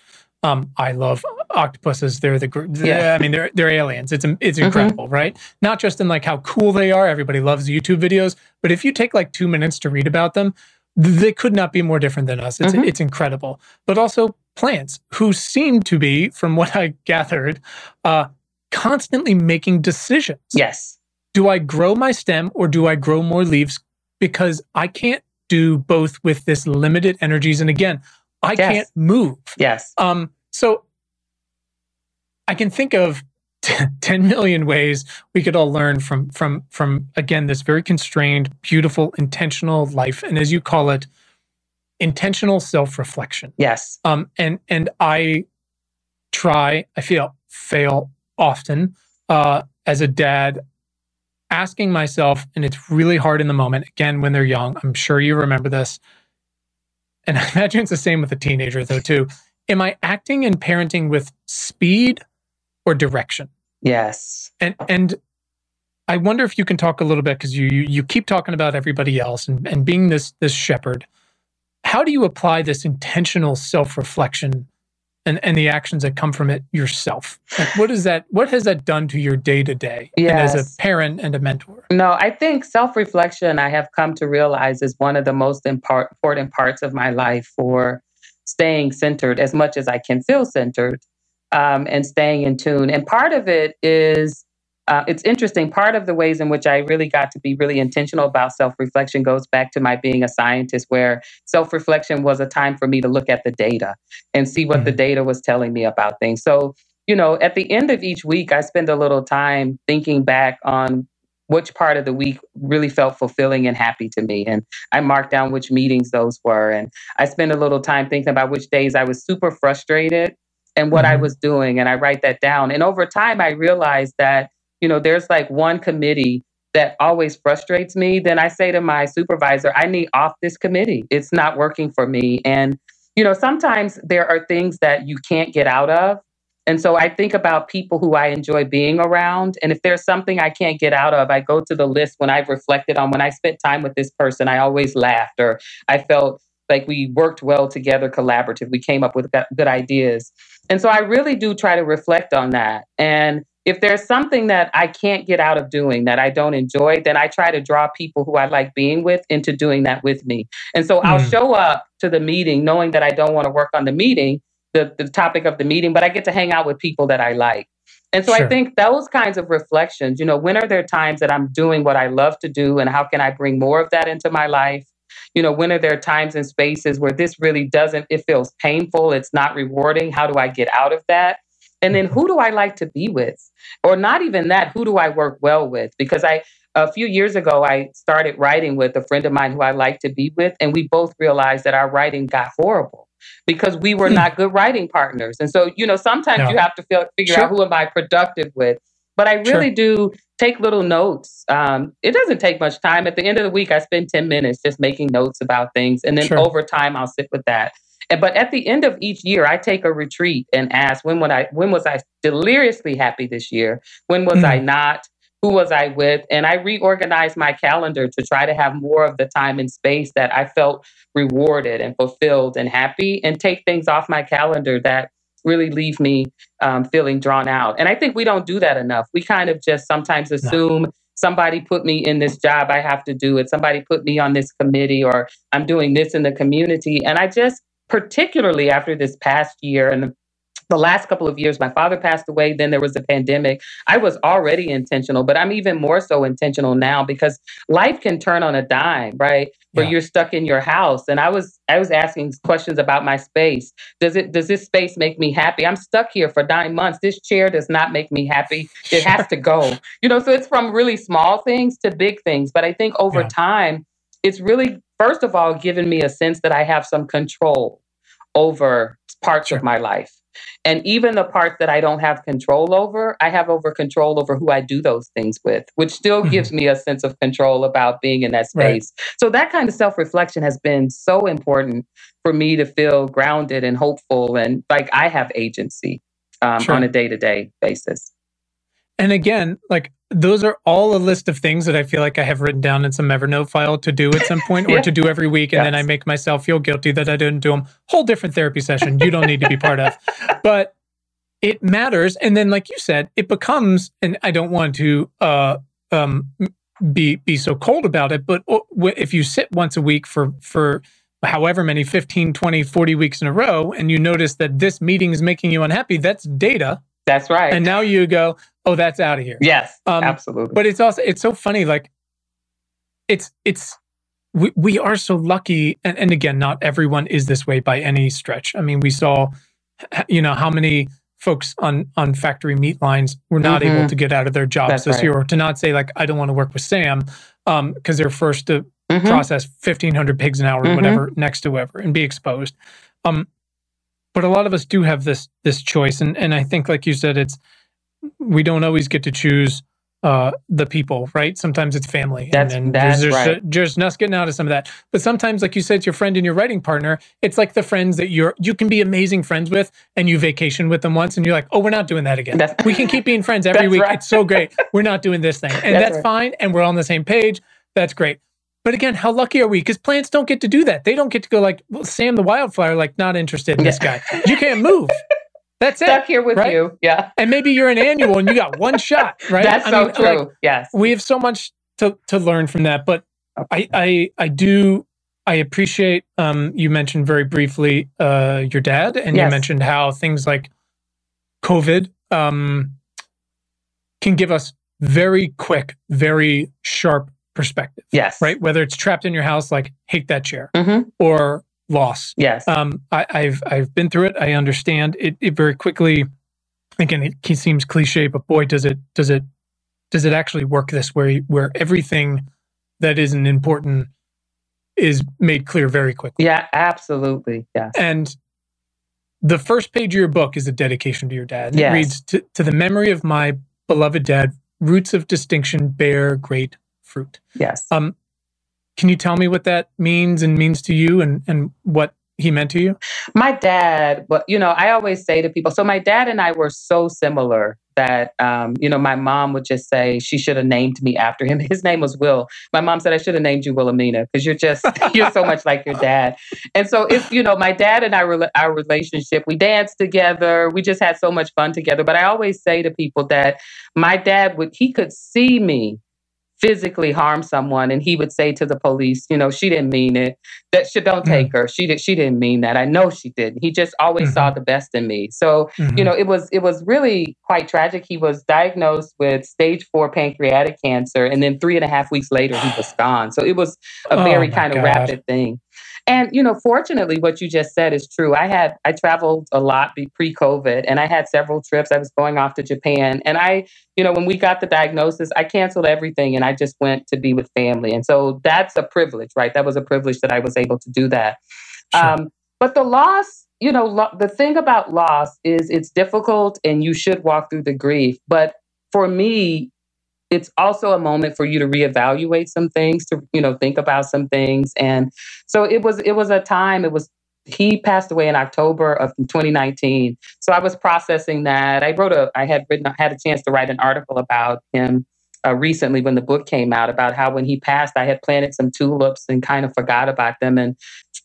um, I love octopuses. They're the group. yeah. I mean, they're they're aliens. It's it's mm-hmm. incredible, mm-hmm. right? Not just in like how cool they are. Everybody loves YouTube videos, but if you take like two minutes to read about them, they could not be more different than us. It's mm-hmm. it's incredible. But also plants, who seem to be, from what I gathered, uh, constantly making decisions. Yes. Do I grow my stem or do I grow more leaves? Because I can't do both with this limited energies. And again, I yes. can't move. Yes. Um, so I can think of 10 million ways we could all learn from from from again this very constrained beautiful intentional life and as you call it intentional self-reflection yes um and and i try i feel fail often uh as a dad asking myself and it's really hard in the moment again when they're young i'm sure you remember this and I imagine it's the same with a teenager though too. Am I acting and parenting with speed or direction? Yes. And and I wonder if you can talk a little bit because you, you you keep talking about everybody else and, and being this this shepherd. How do you apply this intentional self reflection and, and the actions that come from it yourself. Like what is that? What has that done to your day to day as a parent and a mentor? No, I think self reflection. I have come to realize is one of the most important parts of my life for staying centered as much as I can feel centered um, and staying in tune. And part of it is uh, it's interesting. Part of the ways in which I really got to be really intentional about self reflection goes back to my being a scientist, where self reflection was a time for me to look at the data and see what mm-hmm. the data was telling me about things. So, you know, at the end of each week, I spend a little time thinking back on which part of the week really felt fulfilling and happy to me. And I marked down which meetings those were. And I spend a little time thinking about which days I was super frustrated and what mm-hmm. I was doing. And I write that down. And over time, I realized that you know, there's like one committee that always frustrates me, then I say to my supervisor, I need off this committee. It's not working for me. And, you know, sometimes there are things that you can't get out of. And so I think about people who I enjoy being around. And if there's something I can't get out of, I go to the list when I've reflected on when I spent time with this person, I always laughed or I felt like we worked well together, collaborative. We came up with good ideas. And so I really do try to reflect on that. And if there's something that I can't get out of doing that I don't enjoy, then I try to draw people who I like being with into doing that with me. And so mm. I'll show up to the meeting knowing that I don't want to work on the meeting, the, the topic of the meeting, but I get to hang out with people that I like. And so sure. I think those kinds of reflections, you know, when are there times that I'm doing what I love to do and how can I bring more of that into my life? You know, when are there times and spaces where this really doesn't, it feels painful, it's not rewarding? How do I get out of that? And then who do I like to be with? Or not even that, who do I work well with? Because I a few years ago, I started writing with a friend of mine who I like to be with, and we both realized that our writing got horrible because we were hmm. not good writing partners. And so, you know, sometimes no. you have to feel, figure sure. out who am I productive with. But I really sure. do take little notes. Um, it doesn't take much time. At the end of the week, I spend 10 minutes just making notes about things. And then sure. over time, I'll sit with that. But at the end of each year, I take a retreat and ask, when, would I, when was I deliriously happy this year? When was mm. I not? Who was I with? And I reorganized my calendar to try to have more of the time and space that I felt rewarded and fulfilled and happy and take things off my calendar that really leave me um, feeling drawn out. And I think we don't do that enough. We kind of just sometimes assume no. somebody put me in this job, I have to do it. Somebody put me on this committee, or I'm doing this in the community. And I just, particularly after this past year and the last couple of years, my father passed away, then there was a pandemic. I was already intentional, but I'm even more so intentional now because life can turn on a dime, right? Where yeah. you're stuck in your house. And I was I was asking questions about my space. Does it does this space make me happy? I'm stuck here for nine months. This chair does not make me happy. It has to go. You know, so it's from really small things to big things. But I think over yeah. time, it's really first of all given me a sense that I have some control over parts sure. of my life and even the parts that I don't have control over, I have over control over who I do those things with, which still mm-hmm. gives me a sense of control about being in that space. Right. So that kind of self reflection has been so important for me to feel grounded and hopeful and like I have agency um, sure. on a day to day basis. And again, like those are all a list of things that I feel like I have written down in some Evernote file to do at some point or to do every week. And yes. then I make myself feel guilty that I didn't do them. Whole different therapy session you don't need to be part of. But it matters. And then, like you said, it becomes, and I don't want to uh, um, be be so cold about it, but if you sit once a week for for however many 15 20 40 weeks in a row and you notice that this meeting is making you unhappy that's data that's right. And now you go, oh, that's out of here. Yes, um, absolutely. But it's also it's so funny. Like, it's it's we we are so lucky, and and again, not everyone is this way by any stretch. I mean, we saw, you know, how many folks on on factory meat lines were not mm-hmm. able to get out of their jobs that's this right. year, or to not say like, I don't want to work with Sam, um, because they're first to mm-hmm. process fifteen hundred pigs an hour, or mm-hmm. whatever, next to whoever, and be exposed. Um, but a lot of us do have this this choice and and I think like you said it's we don't always get to choose uh, the people, right? Sometimes it's family. That's, and, and that's there's, right. there's, there's getting out of some of that. But sometimes, like you said, it's your friend and your writing partner. It's like the friends that you're you can be amazing friends with, and you vacation with them once, and you're like, oh, we're not doing that again. That's, we can keep being friends every week. Right. It's so great. We're not doing this thing, and that's, that's right. fine. And we're on the same page. That's great. But again, how lucky are we? Because plants don't get to do that. They don't get to go like well, Sam the wildflower, like not interested in this guy. You can't move. That's it. Stuck here with right? you. Yeah. And maybe you're an annual and you got one shot, right? That's I so mean, true. Like, yes. We have so much to, to learn from that. But okay. I, I I do I appreciate um you mentioned very briefly uh your dad and yes. you mentioned how things like COVID um can give us very quick, very sharp perspective. Yes. Right. Whether it's trapped in your house, like hate that chair, mm-hmm. or loss. Yes. Um, I, have I've been through it. I understand it, it very quickly. Again, it seems cliche, but boy, does it does it does it actually work this way, where everything that isn't important is made clear very quickly. Yeah, absolutely. Yes. And the first page of your book is a dedication to your dad. Yes. It reads to, to the memory of my beloved dad, roots of distinction bear great fruit. Yes. Um, can you tell me what that means and means to you and, and what he meant to you? My dad, but you know, I always say to people, so my dad and I were so similar that, um, you know, my mom would just say she should have named me after him. His name was Will. My mom said I should have named you Wilhelmina because you're just, you're so much like your dad. And so it's, you know, my dad and I, our relationship, we danced together. We just had so much fun together. But I always say to people that my dad would, he could see me physically harm someone and he would say to the police you know she didn't mean it. That she don't take mm-hmm. her. She did she didn't mean that. I know she didn't. He just always mm-hmm. saw the best in me. So mm-hmm. you know it was it was really quite tragic. He was diagnosed with stage four pancreatic cancer and then three and a half weeks later he was gone. So it was a oh very kind of rapid thing And you know, fortunately, what you just said is true. I had I traveled a lot pre-COVID, and I had several trips. I was going off to Japan, and I, you know, when we got the diagnosis, I canceled everything, and I just went to be with family. And so that's a privilege, right? That was a privilege that I was able to do that. Sure. Um, but the loss, you know, lo- the thing about loss is it's difficult, and you should walk through the grief. But for me, it's also a moment for you to reevaluate some things to you know think about some things. And so it was it was a time it was he passed away in October of 2019 so I was processing that. I wrote a I had written had a chance to write an article about him uh, recently when the book came out about how when he passed I had planted some tulips and kind of forgot about them and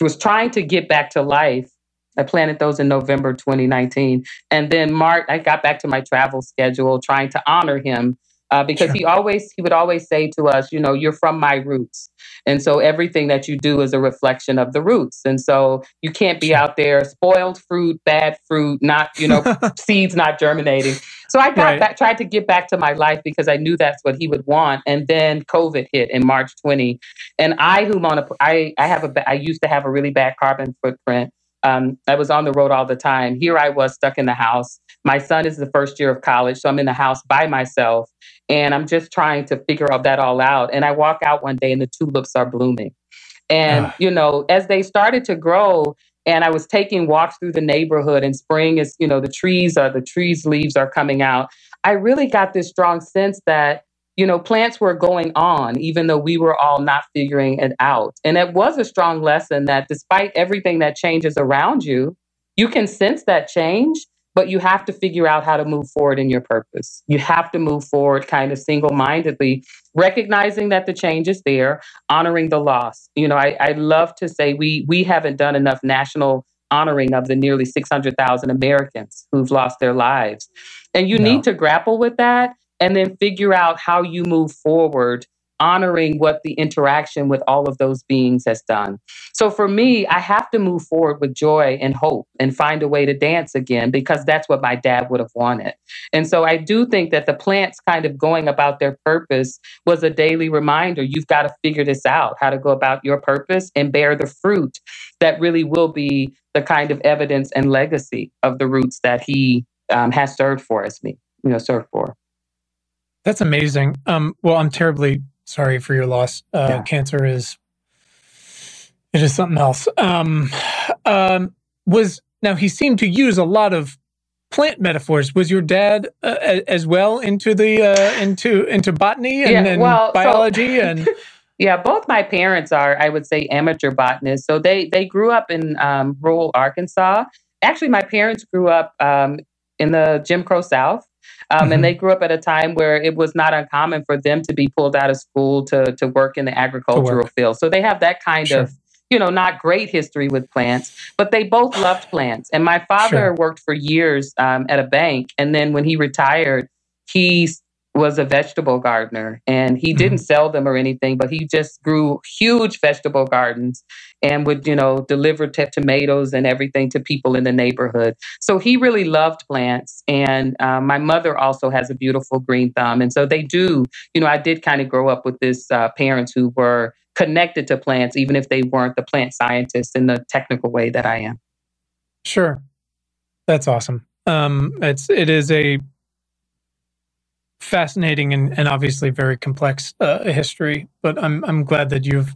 was trying to get back to life. I planted those in November 2019 and then March I got back to my travel schedule trying to honor him uh, because sure. he always he would always say to us, you know, you're from my roots, and so everything that you do is a reflection of the roots, and so you can't be sure. out there spoiled fruit, bad fruit, not you know seeds not germinating. So I got right. back, tried to get back to my life because I knew that's what he would want, and then COVID hit in March 20, and I who on a I I have a I used to have a really bad carbon footprint. Um, I was on the road all the time. Here I was stuck in the house. My son is the first year of college, so I'm in the house by myself. And I'm just trying to figure out that all out. And I walk out one day and the tulips are blooming. And, uh. you know, as they started to grow, and I was taking walks through the neighborhood, and spring is, you know, the trees are, the trees' leaves are coming out. I really got this strong sense that, you know, plants were going on, even though we were all not figuring it out. And it was a strong lesson that despite everything that changes around you, you can sense that change but you have to figure out how to move forward in your purpose. You have to move forward kind of single mindedly, recognizing that the change is there, honoring the loss. You know, I, I love to say we we haven't done enough national honoring of the nearly 600,000 Americans who've lost their lives. And you no. need to grapple with that and then figure out how you move forward honoring what the interaction with all of those beings has done. So for me, I have to move forward with joy and hope and find a way to dance again because that's what my dad would have wanted. And so I do think that the plants kind of going about their purpose was a daily reminder you've got to figure this out, how to go about your purpose and bear the fruit that really will be the kind of evidence and legacy of the roots that he um, has served for us, me, you know, served for. That's amazing. Um, well, I'm terribly sorry for your loss. Uh, yeah. Cancer is it is something else. Um, um, was now he seemed to use a lot of plant metaphors. Was your dad uh, as well into the uh, into into botany and, yeah, and well, biology so, and? Yeah, both my parents are, I would say, amateur botanists. So they they grew up in um, rural Arkansas. Actually, my parents grew up um, in the Jim Crow South. Um, mm-hmm. And they grew up at a time where it was not uncommon for them to be pulled out of school to, to work in the agricultural field. So they have that kind sure. of you know, not great history with plants, but they both loved plants. And my father sure. worked for years um, at a bank. And then when he retired, he was a vegetable gardener and he mm-hmm. didn't sell them or anything, but he just grew huge vegetable gardens and would, you know, deliver t- tomatoes and everything to people in the neighborhood. So he really loved plants. And uh, my mother also has a beautiful green thumb. And so they do, you know, I did kind of grow up with this uh, parents who were connected to plants, even if they weren't the plant scientists in the technical way that I am. Sure. That's awesome. Um, it's, it is a fascinating and, and obviously very complex uh, history, but I'm, I'm glad that you've,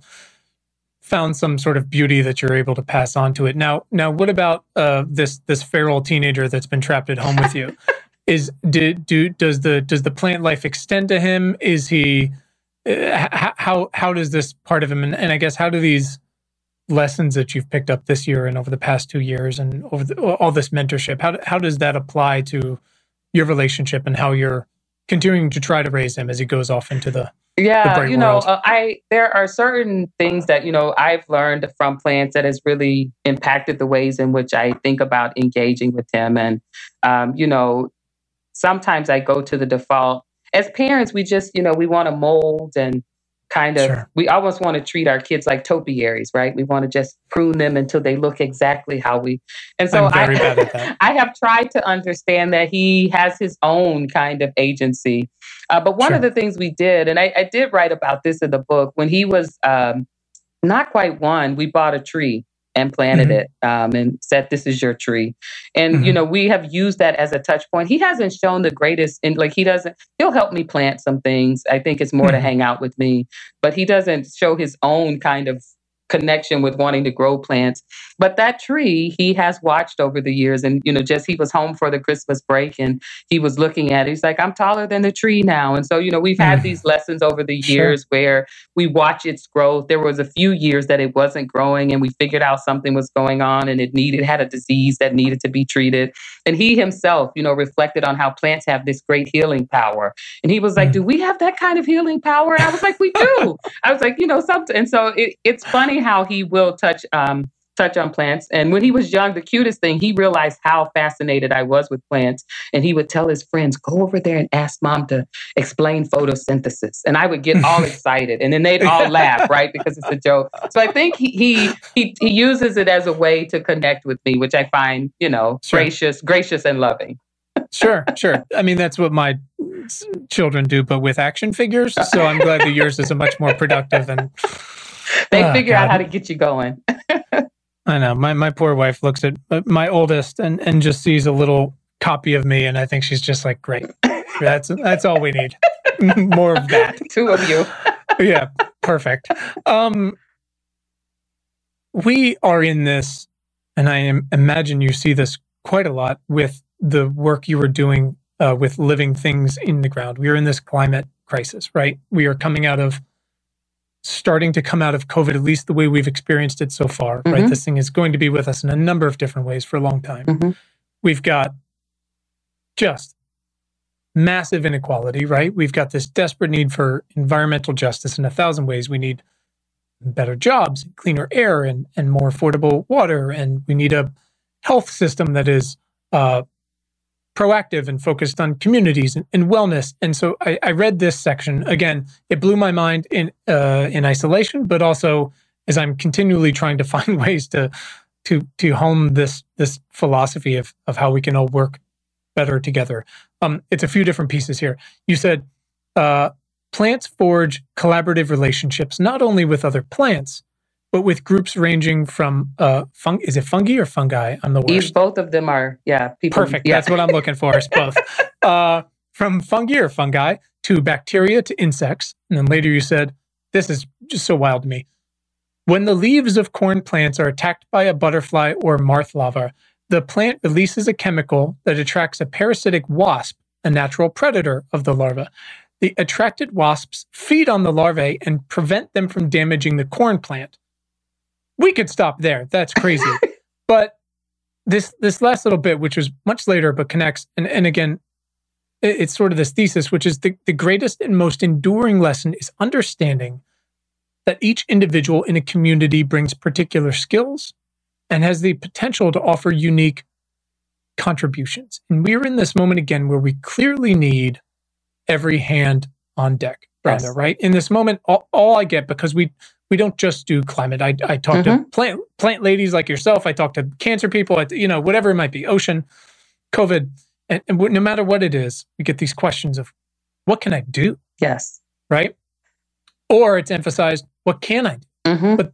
found some sort of beauty that you're able to pass on to it. Now, now, what about uh, this this feral teenager that's been trapped at home with you? Is do, do does the does the plant life extend to him? Is he uh, how how does this part of him and, and, I guess how do these lessons that you've picked up this year and over the past two years and over the, all this mentorship how how does that apply to your relationship and how you're continuing to try to raise him as he goes off into the yeah the you know uh, i there are certain things that you know i've learned from plants that has really impacted the ways in which i think about engaging with him. And um, you know sometimes i go to the default. As parents we just you know we want to mold and kind of sure. we almost want to treat our kids like topiaries right we want to just prune them until they look exactly how we and so I, I have tried to understand that he has his own kind of agency uh, but one sure. of the things we did and I, I, did write about this in the book when he was um, Not quite one. We bought a tree and planted mm-hmm. it um, and said this is your tree and mm-hmm. you know we have used that as a touch point he hasn't shown the greatest and like he doesn't he'll help me plant some things i think it's more mm-hmm. to hang out with me but he doesn't show his own kind of connection with wanting to grow plants. But that tree he has watched over the years. And, you know, just he was home for the Christmas break and he was looking at it. He's like, I'm taller than the tree now. And so, you know, we've had mm. these lessons over the years sure. where we watch its growth. There was a few years that it wasn't growing and we figured out something was going on and it needed, had a disease that needed to be treated. And he himself, you know, reflected on how plants have this great healing power. And he was like, mm. Do we have that kind of healing power? And I was like, We do. I was like, you know, something. And so it, it's funny how he will touch um, touch on plants. And when he was young, the cutest thing, he realized how fascinated I was with plants. And he would tell his friends, go over there and ask mom to explain photosynthesis. And I would get all excited. And then they'd all laugh, right? Because it's a joke. So I think he, he he he uses it as a way to connect with me, which I find, you know, sure. gracious, gracious and loving. sure, sure. I mean, that's what my children do, but with action figures. So I'm glad that yours is a much more productive and they oh, figure God. out how to get you going. I know. My my poor wife looks at uh, my oldest and and just sees a little copy of me, and I think she's just like, "Great, that's that's all we need. More of that." Two of you. yeah, perfect. Um, we are in this, and I am, imagine you see this quite a lot with the work you were doing uh, with living things in the ground. We are in this climate crisis, right? We are coming out of starting to come out of COVID, at least the way we've experienced it so far, mm-hmm. right? This thing is going to be with us in a number of different ways for a long time. Mm-hmm. We've got just massive inequality, right? We've got this desperate need for environmental justice in a thousand ways. We need better jobs, cleaner air, and, and more affordable water. And we need a health system that is uh, proactive and focused on communities and, and wellness. And so I, I, read this section again. It blew my mind in uh, in isolation, but also as I'm continually trying to find ways to to to hone this this philosophy of of how we can all work better together. Um, it's a few different pieces here. You said uh, plants forge collaborative relationships not only with other plants but with groups ranging from uh fung is it fungi or fungi? I'm the worst. Both of them are, yeah. People, Perfect. Yeah. That's what I'm looking for. Is both. uh, from fungi or fungi to bacteria to insects, and then later you said this is just so wild to me. When the leaves of corn plants are attacked by a butterfly or moth larva, the plant releases a chemical that attracts a parasitic wasp, a natural predator of the larva. The attracted wasps feed on the larvae and prevent them from damaging the corn plant we could stop there. That's crazy. but this this last little bit, which was much later, but connects, and, and again, it, it's sort of this thesis, which is the, the greatest and most enduring lesson is understanding that each individual in a community brings particular skills and has the potential to offer unique contributions. And we're in this moment again where we clearly need every hand on deck, Beronda, yes. right? In this moment, all, all I get because we we don't just do climate. I, I talk mm-hmm. to plant plant ladies like yourself. I talk to cancer people. At, you know, whatever it might be, ocean, COVID, and, and no matter what it is, we get these questions of, what can I do? Yes. Right. Or it's emphasized, what can I do? Mm-hmm. But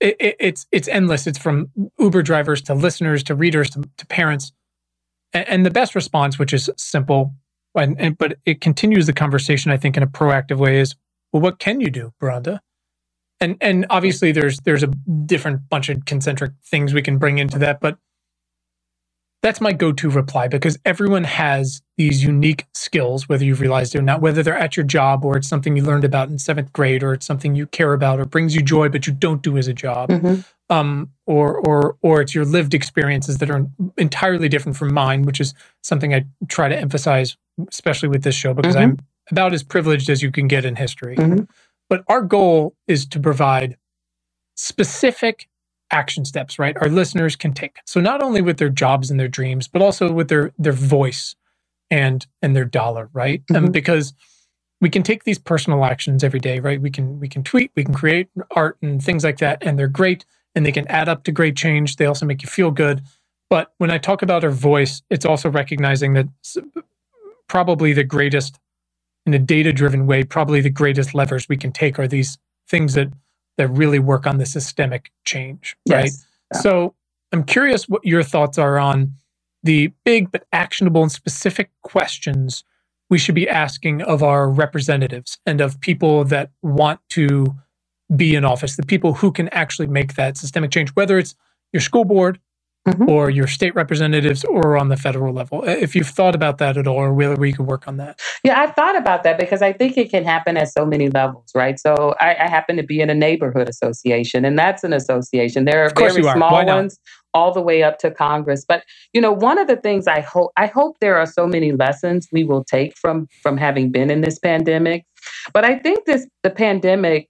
it, it, it's it's endless. It's from Uber drivers to listeners to readers to, to parents, and, and, the best response, which is simple, and, and but it continues the conversation. I think in a proactive way is, well, what can you do, Beronda? And and obviously there's there's a different bunch of concentric things we can bring into that but that's my go-to reply because everyone has these unique skills whether you've realized it or not whether they're at your job or it's something you learned about in seventh grade or it's something you care about or brings you joy but you don't do as a job mm-hmm. um, or or or it's your lived experiences that are entirely different from mine which is something i try to emphasize especially with this show because mm-hmm. i'm about as privileged as you can get in history mm-hmm. But our goal is to provide specific action steps, right? Our listeners can take. So not only with their jobs and their dreams, but also with their their voice and and their dollar, right? Um, mm-hmm. Um, because we can take these personal actions every day, right? We can we can tweet, we can create art and things like that, and they're great and they can add up to great change. They also make you feel good. But when I talk about our voice, it's also recognizing that probably the greatest in a data driven way, probably the greatest levers we can take are these things that that really work on the systemic change, right? Yes. Yeah. So I'm curious what your thoughts are on the big but actionable and specific questions we should be asking of our representatives and of people that want to be in office, the people who can actually make that systemic change, whether it's your school board mm-hmm. or your state representatives or on the federal level. If you've thought about that at all, or whether we could work on that. Yeah, I've thought about that because I think it can happen at so many levels, right? So I, I happen to be in a neighborhood association, and that's an association. There are very small ones all the way up to Congress. But you know, one of the things I hope I hope there are so many lessons we will take from from having been in this pandemic. But I think this the pandemic,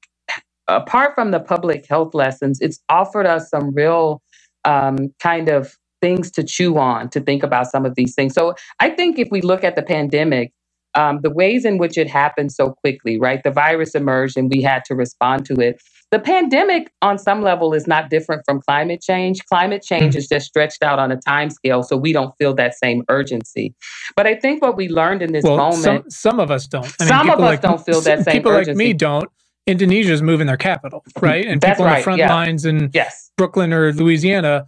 apart from the public health lessons, it's offered us some real um, kind of things to chew on to think about some of these things. So I think if we look at the pandemic, um, the ways in which it happened so quickly, right? The virus emerged and we had to respond to it. The pandemic, on some level, is not different from climate change. Climate change mm-hmm. is just stretched out on a time scale, so we don't feel that same urgency. But I think what we learned in this well, moment, some, some of us don't. I mean, some of us like, don't feel that same. People urgency. like me don't. Indonesia is moving their capital, right? And That's people right, on the front yeah. lines in yes. Brooklyn or Louisiana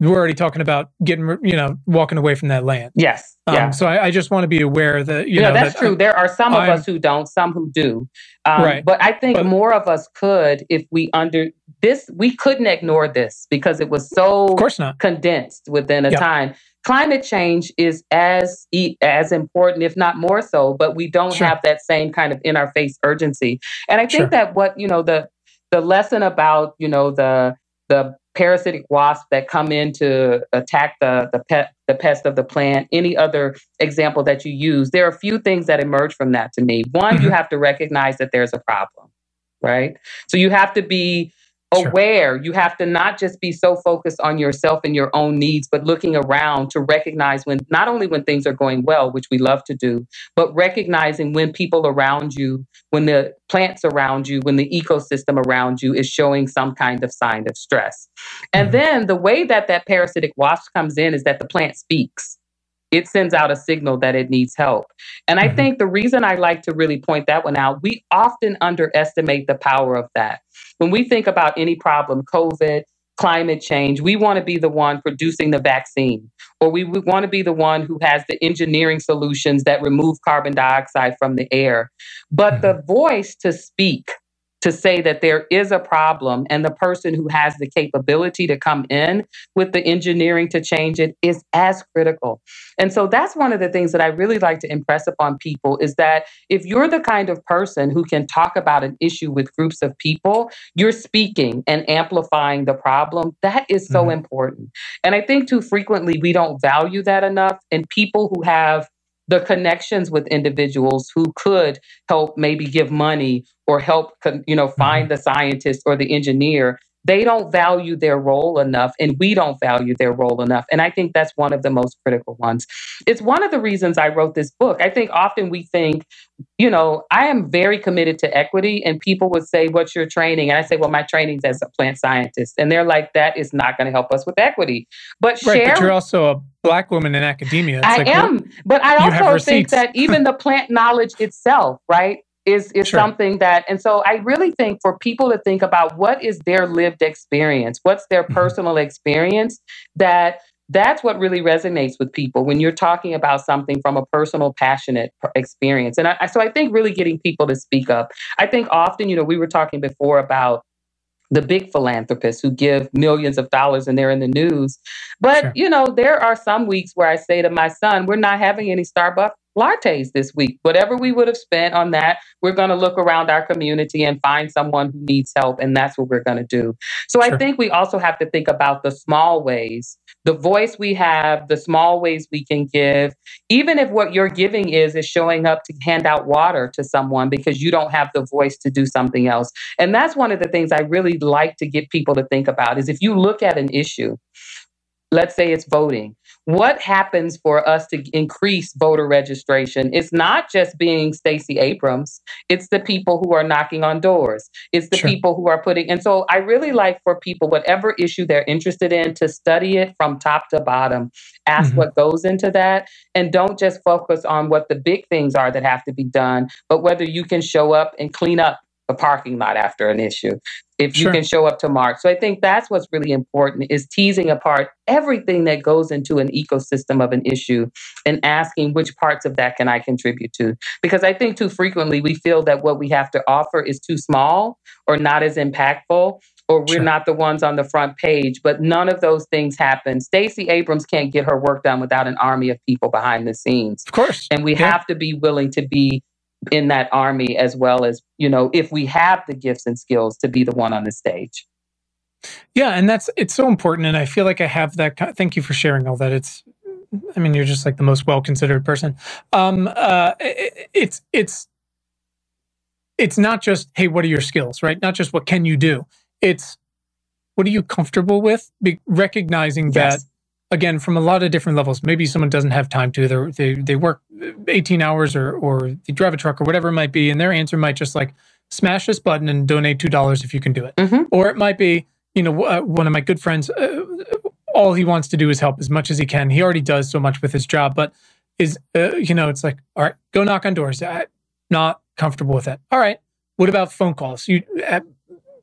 we're already talking about getting, you know, walking away from that land. Yes. Um, yeah. So I, I, just want to be aware that, you yeah, know, that's that true. there are some of I'm, us who don't, some who do. Um, right. But I think but, more of us could if we under this, we couldn't ignore this because it was so of course not. condensed within a time. Climate change is as as important, if not more so, but we don't sure. have that same kind of in our face urgency. And I think sure. that what you know the the lesson about you know the the parasitic wasps that come in to attack the the pet the pest of the plant any other example that you use there are a few things that emerge from that to me one mm-hmm. you have to recognize that there's a problem right so you have to be aware. Sure. You have to not just be so focused on yourself and your own needs, but looking around to recognize when not only when things are going well, which we love to do, but recognizing when people around you, when the plants around you, when the ecosystem around you is showing some kind of sign of stress. And mm-hmm. then the way that that parasitic wasp comes in is that the plant speaks it sends out a signal that it needs help. And I mm-hmm. think the reason I like to really point that one out, we often underestimate the power of that. When we think about any problem, COVID, climate change, we want to be the one producing the vaccine, or we want to be the one who has the engineering solutions that remove carbon dioxide from the air. But mm-hmm. the voice to speak, to say that there is a problem and the person who has the capability to come in with the engineering to change it is as critical. And so that's one of the things that I really like to impress upon people is that if you're the kind of person who can talk about an issue with groups of people, you're speaking and amplifying the problem. That is so mm-hmm. important. And I think too frequently we don't value that enough. And people who have the connections with individuals who could help maybe give money or help you know find mm-hmm. the scientist or the engineer they don't value their role enough and we don't value their role enough and i think that's one of the most critical ones. It's one of the reasons i wrote this book. I think often we think you know i am very committed to equity and people would say what's your training? And i say well my training's as a plant scientist and they're like that is not going to help us with equity. But right, share, but you're also a black woman in academia. It's i like, am but i also think that even the plant knowledge itself right is is sure. something that and so I really think for people to think about what is their lived experience, what's their mm-hmm. personal experience that that's what really resonates with people when you're talking about something from a personal passionate experience and I, so i think really getting people to speak up i think often you know we were talking before about the big philanthropists who give millions of dollars and they're in the news but sure. you know there are some weeks where i say to my son we're not having any starbucks lattes this week. Whatever we would have spent on that, we're going to look around our community and find someone who needs help. And that's what we're going to do. So sure. I think we also have to think about the small ways, the voice we have, the small ways we can give, even if what you're giving is, is showing up to hand out water to someone because you don't have the voice to do something else. And that's one of the things I really like to get people to think about is if you look at an issue, let's say it's voting what happens for us to increase voter registration it's not just being Stacey Abrams it's the people who are knocking on doors it's the sure. people who are putting and so I really like for people whatever issue they're interested in to study it from top to bottom ask mm-hmm. what goes into that and don't just focus on what the big things are that have to be done but whether you can show up and clean up a parking lot after an issue if you can show up to mark. So i think that's what's really important is teasing apart everything that goes into an ecosystem of an issue and asking which parts of that can i contribute to. Because i think too frequently we feel that what we have to offer is too small or not as impactful or we're sure. not the ones on the front page but none of those things happen. Stacey abrams can't get her work done without an army of people behind the scenes. Of course. And we yeah. have to be willing to be in that army as well as you know if we have the gifts and skills to be the one on the stage. Yeah and that's it's so important and i feel like i have that thank you for sharing all that it's i mean you're just like the most well considered person. Um uh it, it's it's it's not just hey what are your skills right? Not just what can you do. It's what are you comfortable with? Be- recognizing yes. that again from a lot of different levels. Maybe someone doesn't have time to. They they, they work 18 hours or or they drive a truck or whatever it might be and their answer might just like smash this button and donate $2 if you can do it. Mm-hmm. or it might be you know uh, one of my good friends uh, all he wants to do is help as much as he can. He already does so much with his job but is uh, you know it's like all right go knock on doors. I'm not comfortable with that. All right what about phone calls? You uh,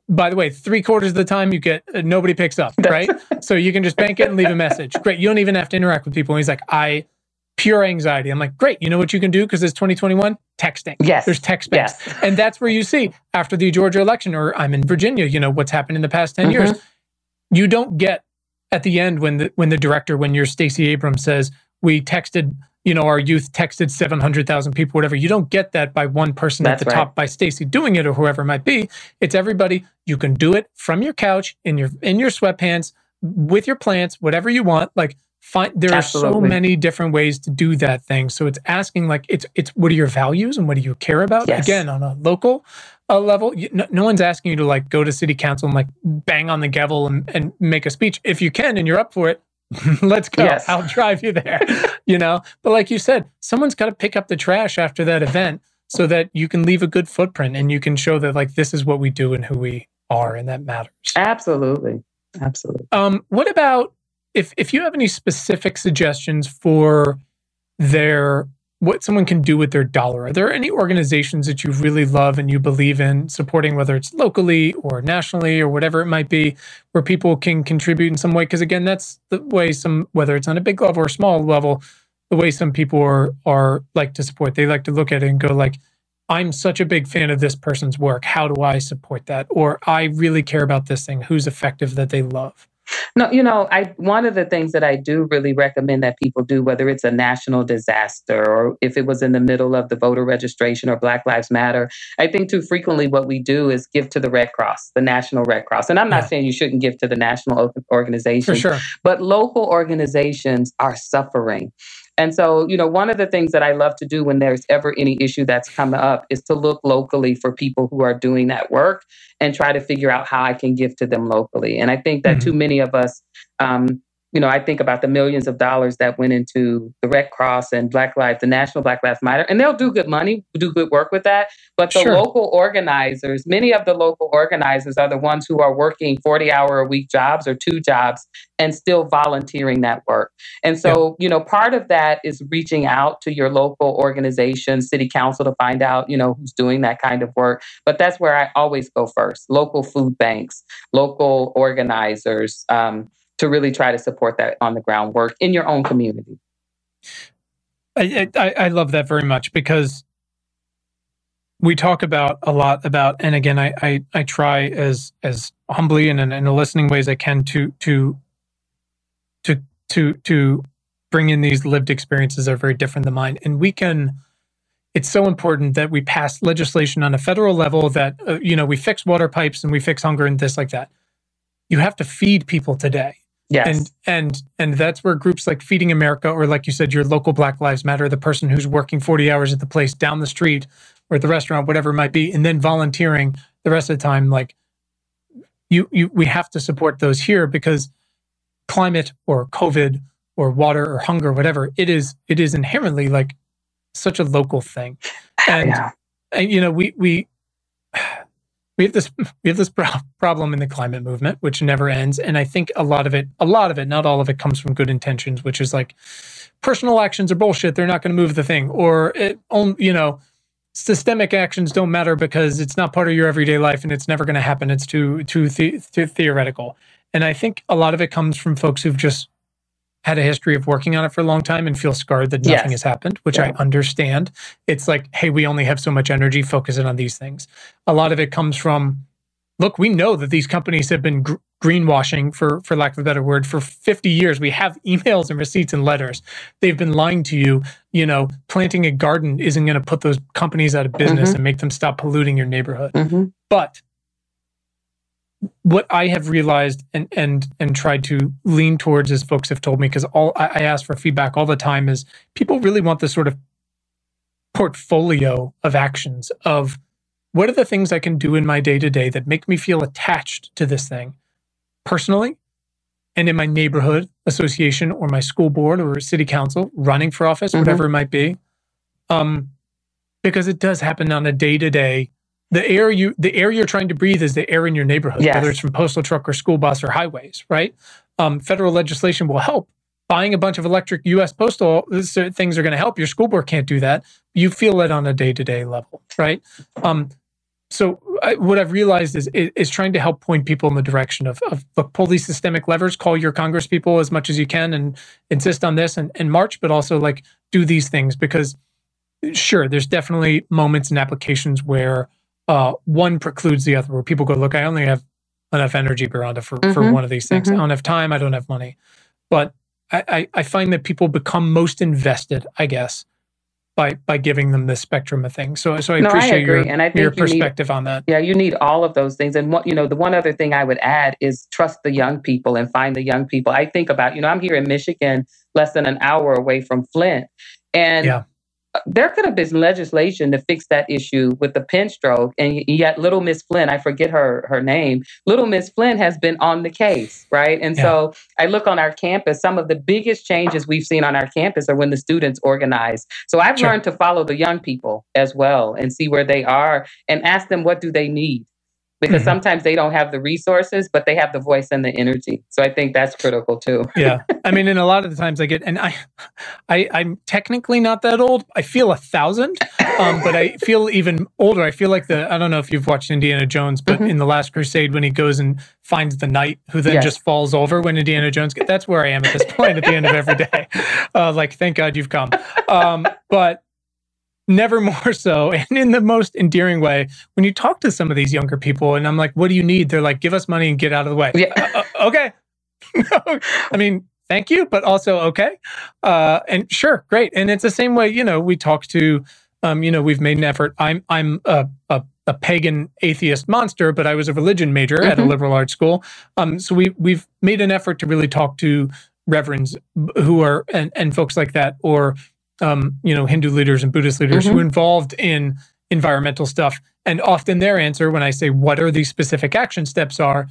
by the way, three quarters of the time you get uh, nobody picks up, right? so you can just bank it and leave a message. Great. You don't even have to interact with people. And he's like, I pure anxiety. I'm like, great. You know what you can do because it's 2021? Texting. Yes. There's text based. Yes. And that's where you see after the Georgia election, or I'm in Virginia, you know, what's happened in the past 10 mm-hmm. years. You don't get at the end when the when the director, when your Stacey Abrams says, we texted you know, our youth texted 700,000 people, whatever. You don't get that by one person That's at the right. top by Stacey doing it or whoever it might be. It's everybody. You can do it from your couch in your in your sweatpants with your plants, whatever you want. Like find there Absolutely. are so many different ways to do that thing. So it's asking like it's it's what are your values and what do you care about? Yes. Again, on a local uh, level, you, no, no, one's asking you to like go to city council and like bang on the gavel and, and make a speech. If you can and you're up for it, Let's go. Yes. I'll drive you there. you know, but like you said, someone's got to pick up the trash after that event so that you can leave a good footprint and you can show that like this is what we do and who we are and that matters. Absolutely. Absolutely. Um, what about if if you have any specific suggestions for their what someone can do with their dollar. Are there any organizations that you really love and you believe in supporting, whether it's locally or nationally or whatever it might be, where people can contribute in some way? Because again, that's the way some, whether it's on a big level or small level, the way some people are are like to support. They like to look at it and go like, I'm such a big fan of this person's work. How do I support that? Or I really care about this thing. Who's effective that they love? No, you know, I one of the things that I do really recommend that people do, whether it's a national disaster or if it was in the middle of the voter registration or Black Lives Matter, I think too frequently what we do is give to the Red Cross, the National Red Cross. And I'm not yeah. saying you shouldn't give to the national organization, sure. but local organizations are suffering. And so, you know, one of the things that I love to do when there's ever any issue that's come up is to look locally for people who are doing that work and try to figure out how I can give to them locally. And I think that mm-hmm. too many of us um, you know, I think about the millions of dollars that went into the Red Cross and Black Lives, the National Black Lives Matter, and they'll do good money, do good work with that. But the sure. local organizers, many of the local organizers are the ones who are working 40 hour a week jobs or two jobs and still volunteering that work. And so, yeah. you know, part of that is reaching out to your local organization, city council to find out, you know, who's doing that kind of work. But that's where I always go first local food banks, local organizers. Um, to really try to support that on the ground work in your own community. I, I, I love that very much because we talk about a lot about, and again, I, I, I try as as humbly and in, in the listening ways I can to to to to to bring in these lived experiences that are very different than mine, and we can. It's so important that we pass legislation on a federal level that uh, you know we fix water pipes and we fix hunger and this like that. You have to feed people today, Yes. And and and that's where groups like Feeding America or like you said, your local Black Lives Matter, the person who's working 40 hours at the place down the street or at the restaurant, whatever it might be, and then volunteering the rest of the time, like you you we have to support those here because climate or COVID or water or hunger, whatever, it is it is inherently like such a local thing. And, yeah. and you know, we we we have this we have this pro- problem in the climate movement which never ends and i think a lot of it a lot of it not all of it comes from good intentions which is like personal actions are bullshit they're not going to move the thing or it you know systemic actions don't matter because it's not part of your everyday life and it's never going to happen. It's too too, the, too theoretical. And I think a lot of it comes from folks who've just had a history of working on it for a long time and feel scarred that nothing yes. has happened, which yeah. I understand. It's like, hey, we only have so much energy, focus it on these things. A lot of it comes from, look, we know that these companies have been gr- greenwashing, for for lack of a better word, for 50 years. We have emails and receipts and letters. They've been lying to you. You know, planting a garden isn't going to put those companies out of business mm-hmm. and make them stop polluting your neighborhood. Mm-hmm. But what I have realized and and and tried to lean towards, as folks have told me, because all I, I ask for feedback all the time, is people really want this sort of portfolio of actions of what are the things I can do in my day to day that make me feel attached to this thing personally and in my neighborhood association or my school board or city council, running for office, mm-hmm. whatever it might be. Um, because it does happen on a day to day the air you the air you're trying to breathe is the air in your neighborhood, yes. whether it's from postal truck or school bus or highways, right? Um, federal legislation will help. Buying a bunch of electric U.S. postal things are going to help. Your school board can't do that. You feel it on a day to day level, right? Um, so I, what I've realized is, is trying to help point people in the direction of, of look, pull these systemic levers, call your Congress people as much as you can, and insist on this and, and march, but also like do these things because sure, there's definitely moments and applications where uh, one precludes the other, where people go, look, I only have enough energy, Beronda, for, mm-hmm. for one of these things. Mm-hmm. I don't have time. I don't have money. But I, I, I find that people become most invested, I guess, by by giving them the spectrum of things. So so I no, appreciate I your and I think your perspective need, on that. Yeah, you need all of those things. And what you know, the one other thing I would add is trust the young people and find the young people. I think about, you know, I'm here in Michigan, less than an hour away from Flint. And yeah there could have been legislation to fix that issue with the pen stroke and yet Little Miss Flint i forget her her name Little Miss Flint has been on the case right and yeah. so i look on our campus some of the biggest changes we've seen on our campus are when the students organize so i've sure. learned to follow the young people as well and see where they are and ask them what do they need because mm-hmm. sometimes they don't have the resources, but they have the voice and the energy. So I think that's critical too. yeah, I mean, and a lot of the times I get, and I, I, I'm technically not that old. I feel a thousand, um, but I feel even older. I feel like the I don't know if you've watched Indiana Jones, but mm-hmm. in the Last Crusade when he goes and finds the knight who then yes. just falls over when Indiana Jones gets. That's where I am at this point at the end of every day. Uh, like, thank God you've come. Um, but never more so and in the most endearing way. When you talk to some of these younger people and i'm like what do you need? They're like give us money and get out of the way. Yeah. uh, uh okay. I mean thank you but also okay. Uh, and sure great. And it's the same way you know we talk to um, you know we've made an effort. I'm i'm a, a, a pagan atheist monster but i was a religion major mm-hmm. at a mm-hmm. liberal arts school. Um, so we we've made an effort to really talk to reverends who are and, and folks like that or um, you know, Hindu leaders and Buddhist leaders mm-hmm. who are involved in environmental stuff. And often their answer when I say, what are these specific action steps are,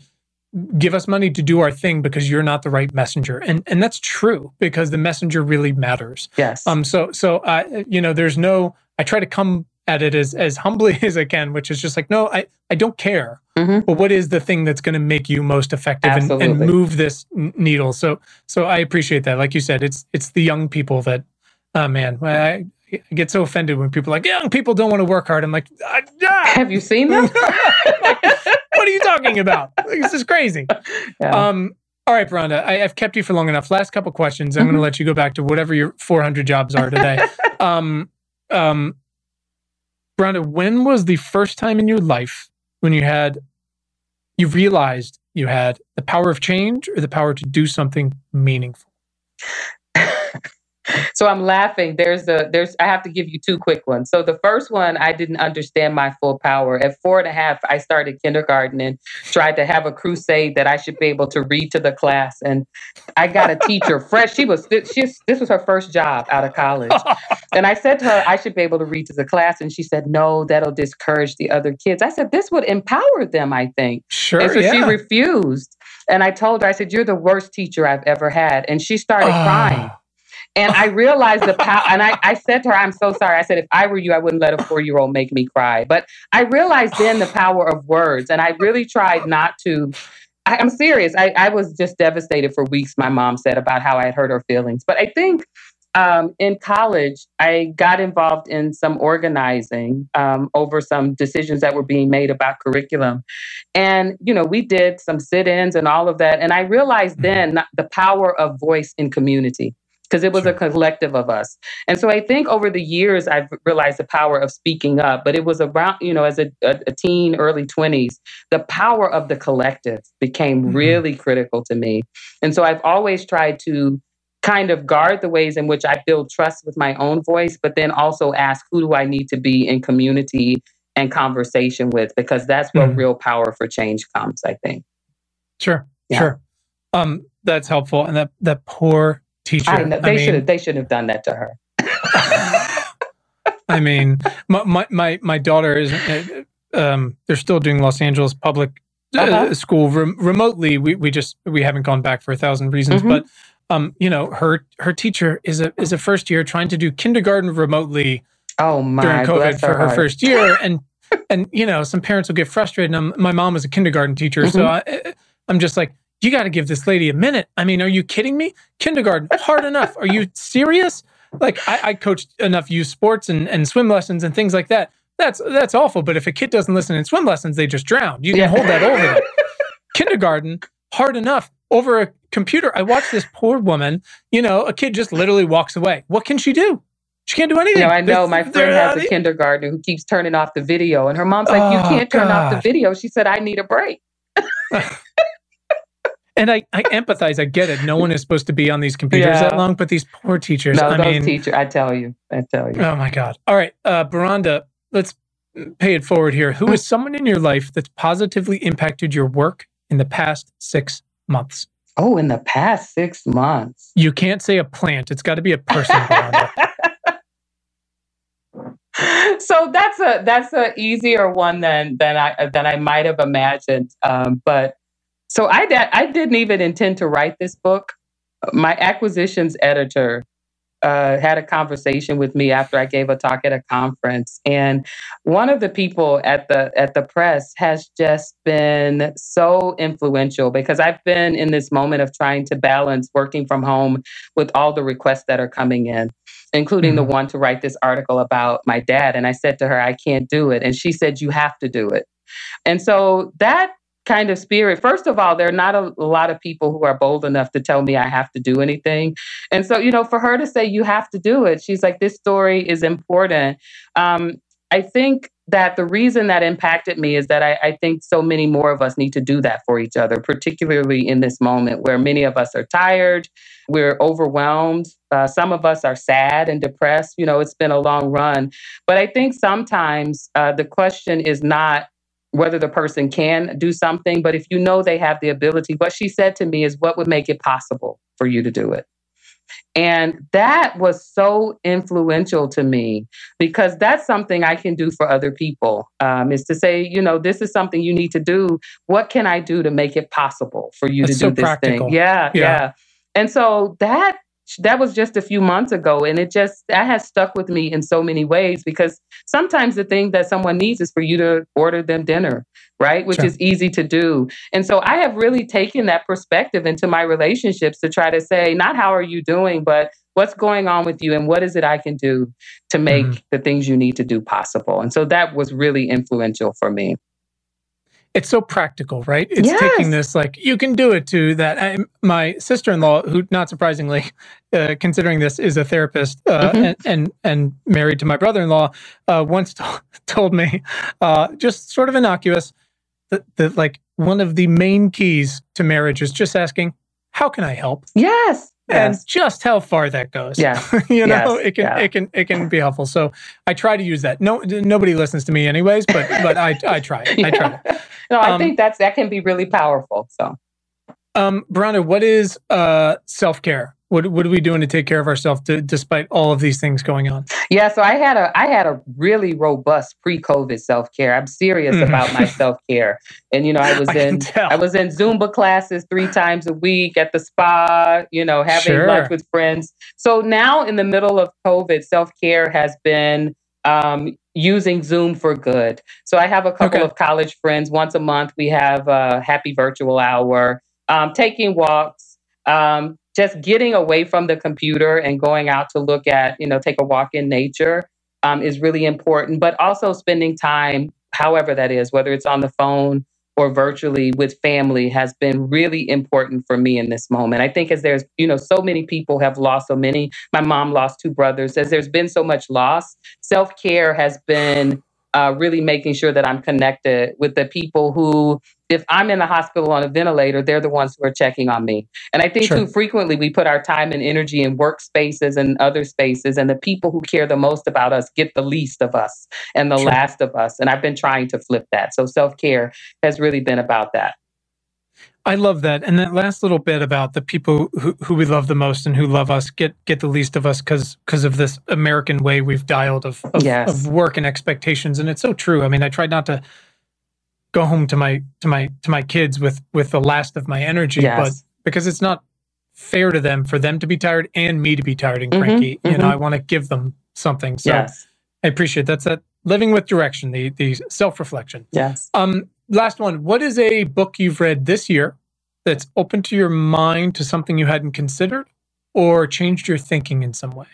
give us money to do our thing because you're not the right messenger. And and that's true because the messenger really matters. Yes. Um so so uh, you know there's no I try to come at it as as humbly as I can, which is just like, no, I, I don't care. Mm-hmm. But what is the thing that's going to make you most effective and, and, move this needle? So so I appreciate that. Like you said, it's it's the young people that Oh man, I, I get so offended when people are like young people don't want to work hard. I'm like, ah! have you seen them? what are you talking about? this is crazy. Yeah. Um, all right, Beronda, I, have kept you for long enough. Last couple questions. I'm mm-hmm. going to let you go back to whatever your 400 jobs are today. um, um, when was the first time in your life when you had, you realized you had the power of change or the power to do something meaningful? So I'm laughing. There's a there's I have to give you two quick ones. So the first one, I didn't understand my full power. At four and a half, I started kindergarten and tried to have a crusade that I should be able to read to the class. And I got a teacher fresh. She was she this was her first job out of college. And I said to her, I should be able to read to the class. And she said, No, that'll discourage the other kids. I said, This would empower them, I think. Sure. And so yeah. she refused. And I told her, I said, You're the worst teacher I've ever had. And she started oh. crying. And I realized the power. And I, I said to her, I'm so sorry. I said, if I were you, I wouldn't let a four year old make me cry. But I realized then the power of words. And I really tried not to. I, am serious. I, I was just devastated for weeks, my mom said, about how I had hurt her feelings. But I think um, in college, I got involved in some organizing um, over some decisions that were being made about curriculum. And, you know, we did some sit ins and all of that. And I realized mm-hmm. then the power of voice in community because it was sure. a collective of us. And so I think over the years, I've realized the power of speaking up, but it was around, you know, as a, a, a teen, early 20s, the power of the collective became mm-hmm. really critical to me. And so I've always tried to kind of guard the ways in which I build trust with my own voice, but then also ask who do I need to be in community and conversation with, because that's where mm-hmm. real power for change comes, I think. Sure, yeah. sure. Um, that's helpful. And that that poor teacher. I know, they should have they shouldn't have done that to her. I mean, my, my my my daughter is uh, um, they're still doing Los Angeles public uh, uh-huh. school remotely. We we just we haven't gone back for a thousand reasons, mm-hmm. but um, you know, her her teacher is a is a first year trying to do kindergarten remotely. Oh my! During COVID for her, her first year, and and you know, some parents will get frustrated. And I'm, my mom was a kindergarten teacher, mm-hmm. so I, I'm just like, you got to give this lady a minute. I mean, are you kidding me? Kindergarten, hard enough. Are you serious? Like, I, I coached enough youth sports and, and swim lessons and things like that. That's that's awful. But if a kid doesn't listen in swim lessons, they just drown. You can yeah. hold that over them. Kindergarten, hard enough. Over a computer, I watched this poor woman. You know, a kid just literally walks away. What can she do? She can't do anything. No, I know. My friend has a kindergartner who keeps turning off the video, and her mom's like, "You oh, can't turn God. off the video." She said, "I need a break." and I, I empathize. I get it. No one is supposed to be on these computers yeah. that long, but these poor teachers. No, I those mean, teacher. I tell you. I tell you. Oh my God. All right, uh, Beronda. Let's pay it forward here. Who is someone in your life that's positively impacted your work in the past six months? Oh, in the past six months. You can't say a plant. It's got to be a person. so that's a that's a easier one than than I than I might have imagined. Um, but so I, I didn't even intend to write this book. My acquisitions editor uh, had a conversation with me after I gave a talk at a conference, and one of the people at the at the press has just been so influential because I've been in this moment of trying to balance working from home with all the requests that are coming in, including mm-hmm. the one to write this article about my dad. And I said to her, I can't do it, and she said, You have to do it. And so that kind of spirit. First of all, there are not a, a, lot of people who are bold enough to tell me I have to do anything. And so, you know, for her to say, you have to do it, she's like, this story is important. Um, I think that the reason that impacted me is that I, I, think so many more of us need to do that for each other, particularly in this moment where many of us are tired, we're overwhelmed. Uh, some of us are sad and depressed. You know, it's been a long run. But I think sometimes uh, the question is not whether the person can do something, but if you know they have the ability, what she said to me is what would make it possible for you to do it. And that was so influential to me because that's something I can do for other people. Um, is to say, you know, this is something you need to do. What can I do to make it possible for you that's to do so this practical. thing? Yeah, yeah, yeah. And so that that was just a few months ago and it just that has stuck with me in so many ways because sometimes the thing that someone needs is for you to order them dinner right which sure. is easy to do and so i have really taken that perspective into my relationships to try to say not how are you doing but what's going on with you and what is it i can do to make mm-hmm. the things you need to do possible and so that was really influential for me it's so practical, right? It's yes. taking this like you can do it to that. I, my sister in law, who not surprisingly, uh, considering this is a therapist uh, mm-hmm. and, and, and married to my brother in law, uh, once t- told me, uh, just sort of innocuous, that, that like one of the main keys to marriage is just asking, "How can I help?" Yes and yes. just how far that goes. Yeah, you know, yes. it can yeah. it can it can be helpful. So I try to use that. No, nobody listens to me anyways, but but I I try. yeah. I try. No, I um, think that's that can be really powerful. So, um, Beronda, what is uh self care? What what are we doing to take care of ourselves to, despite all of these things going on? Yeah, so I had a I had a really robust pre-COVID self-care. I'm serious mm. about my self-care. And you know, I was I in I was in Zumba classes 3 times a week at the spa, you know, having sure. lunch with friends. So now in the middle of COVID, self-care has been um, using Zoom for good. So I have a couple okay. of college friends. Once a month, we have a happy virtual hour, um, taking walks, um, just getting away from the computer and going out to look at, you know, take a walk in nature um, is really important, but also spending time, however that is, whether it's on the phone or virtually with family has been really important for me in this moment. I think as there's, you know, so many people have lost so many. My mom lost two brothers. As there's been so much loss, self care has been uh, really making sure that I'm connected with the people who, if I'm in the hospital on a ventilator, they're the ones who are checking on me. And I think sure. too frequently we put our time and energy in workspaces and other spaces, and the people who care the most about us get the least of us and the sure. last of us. And I've been trying to flip that. So self care has really been about that. I love that, and that last little bit about the people who, who we love the most and who love us get get the least of us because because of this American way we've dialed of of, yes. of, work and expectations, and it's so true. I mean, I tried not to go home to my to my to my kids with with the last of my energy, yes. but because it's not fair to them for them to be tired and me to be tired and cranky. Mm-hmm, you mm-hmm. know, I want to give them something. So yes. I appreciate that's that living with direction, the the self reflection. Yes. Um, last one. What is a book you've read this year that's opened to your mind to something you hadn't considered or changed your thinking in some way?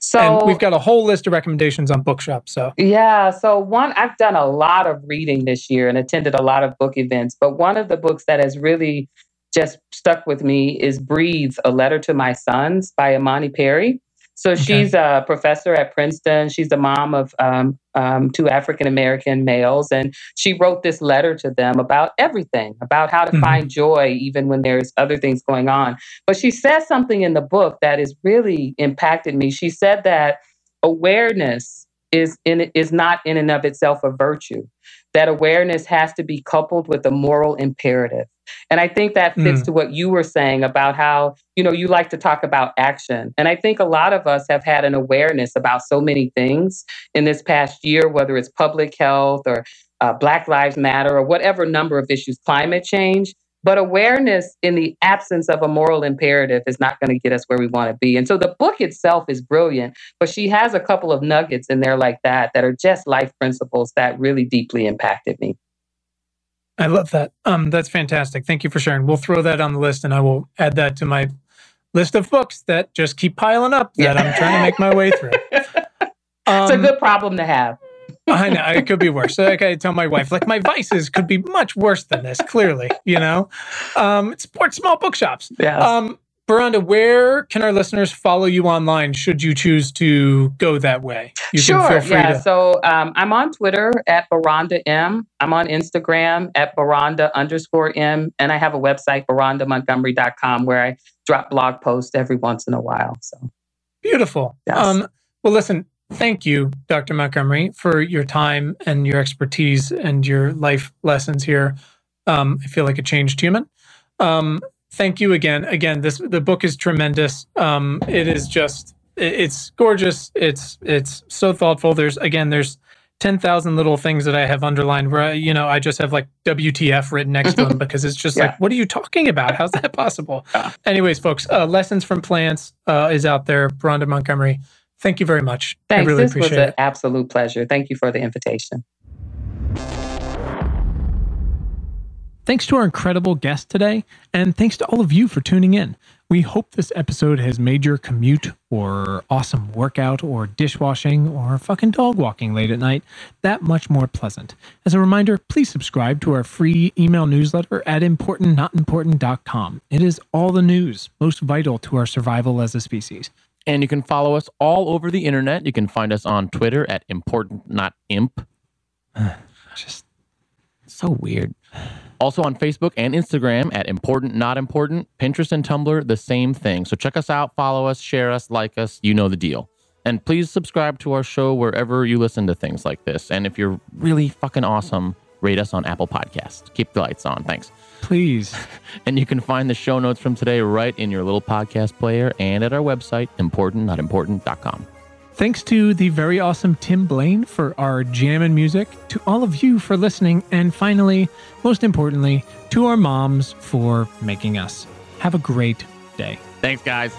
So and we've got a whole list of recommendations on Bookshop. So yeah, so one I've done a lot of reading this year and attended a lot of book events, but one of the books that has really just stuck with me is "Breathe: A Letter to My Sons" by Imani Perry. So okay. she's a professor at Princeton. She's the mom of um, um, two African American males, and she wrote this letter to them about everything, about how to mm-hmm. find joy even when there's other things going on. But she says something in the book that has really impacted me. She said that awareness is in is not in and of itself a virtue. That awareness has to be coupled with a moral imperative. And I think that fits mm. to what you were saying about how, you know, you like to talk about action. And I think a lot of us have had an awareness about so many things in this past year, whether it's public health or uh, Black Lives Matter or whatever number of issues, climate change. But awareness in the absence of a moral imperative is not going to get us where we want to be. And so the book itself is brilliant, but she has a couple of nuggets in there like that that are just life principles that really deeply impacted me. I love that. Um, that's fantastic. Thank you for sharing. We'll throw that on the list, and I will add that to my list of books that just keep piling up that yeah. I'm trying to make my way through. Um, it's a good problem to have. I know it could be worse. Like I tell my wife, like my vices could be much worse than this. Clearly, you know, um, support small bookshops. Yeah. Um, Beronda, where can our listeners follow you online should you choose to go that way? You sure. yeah. To- so um, I'm on Twitter at Beronda M. I'm on Instagram at Beronda underscore M. And I have a website, BerondaMontgomery.com, where I drop blog posts every once in a while. So beautiful. Yes. Um, well, listen, thank you, Dr. Montgomery, for your time and your expertise and your life lessons here. Um, I feel like a changed human. Um, thank you again. Again, this the book is tremendous. Um, it is just it's gorgeous. It's it's so thoughtful. There's again, there's ten thousand little things that I have underlined where you know I just have like WTF written next to them because it's just yeah. like, what are you talking about? How's that possible? Yeah. Anyways, folks, uh, lessons from plants uh, is out there. Beronda Montgomery, thank you very much. Thanks. I really this appreciate was an it. absolute pleasure. Thank you for the invitation. Thanks to our incredible guest today, and thanks to all of you for tuning in. We hope this episode has made your commute or awesome workout or dishwashing or fucking dog walking late at night that much more pleasant. As a reminder, please subscribe to our free email newsletter at importantnotimportant.com. It is all the news most vital to our survival as a species. And you can follow us all over the internet. You can find us on Twitter at important not imp. Just so weird. Also on Facebook and Instagram at Important Not Important, Pinterest and Tumblr, the same thing. So check us out, follow us, share us, like us. You know the deal. And please subscribe to our show wherever you listen to things like this. And if you're really fucking awesome, rate us on Apple Podcasts. Keep the lights on. Thanks. Please. and you can find the show notes from today right in your little podcast player and at our website, importantnotimportant.com. Thanks to the very awesome Tim Blaine for our jam and music, to all of you for listening, and finally, most importantly, to our moms for making us. Have a great day. Thanks, guys.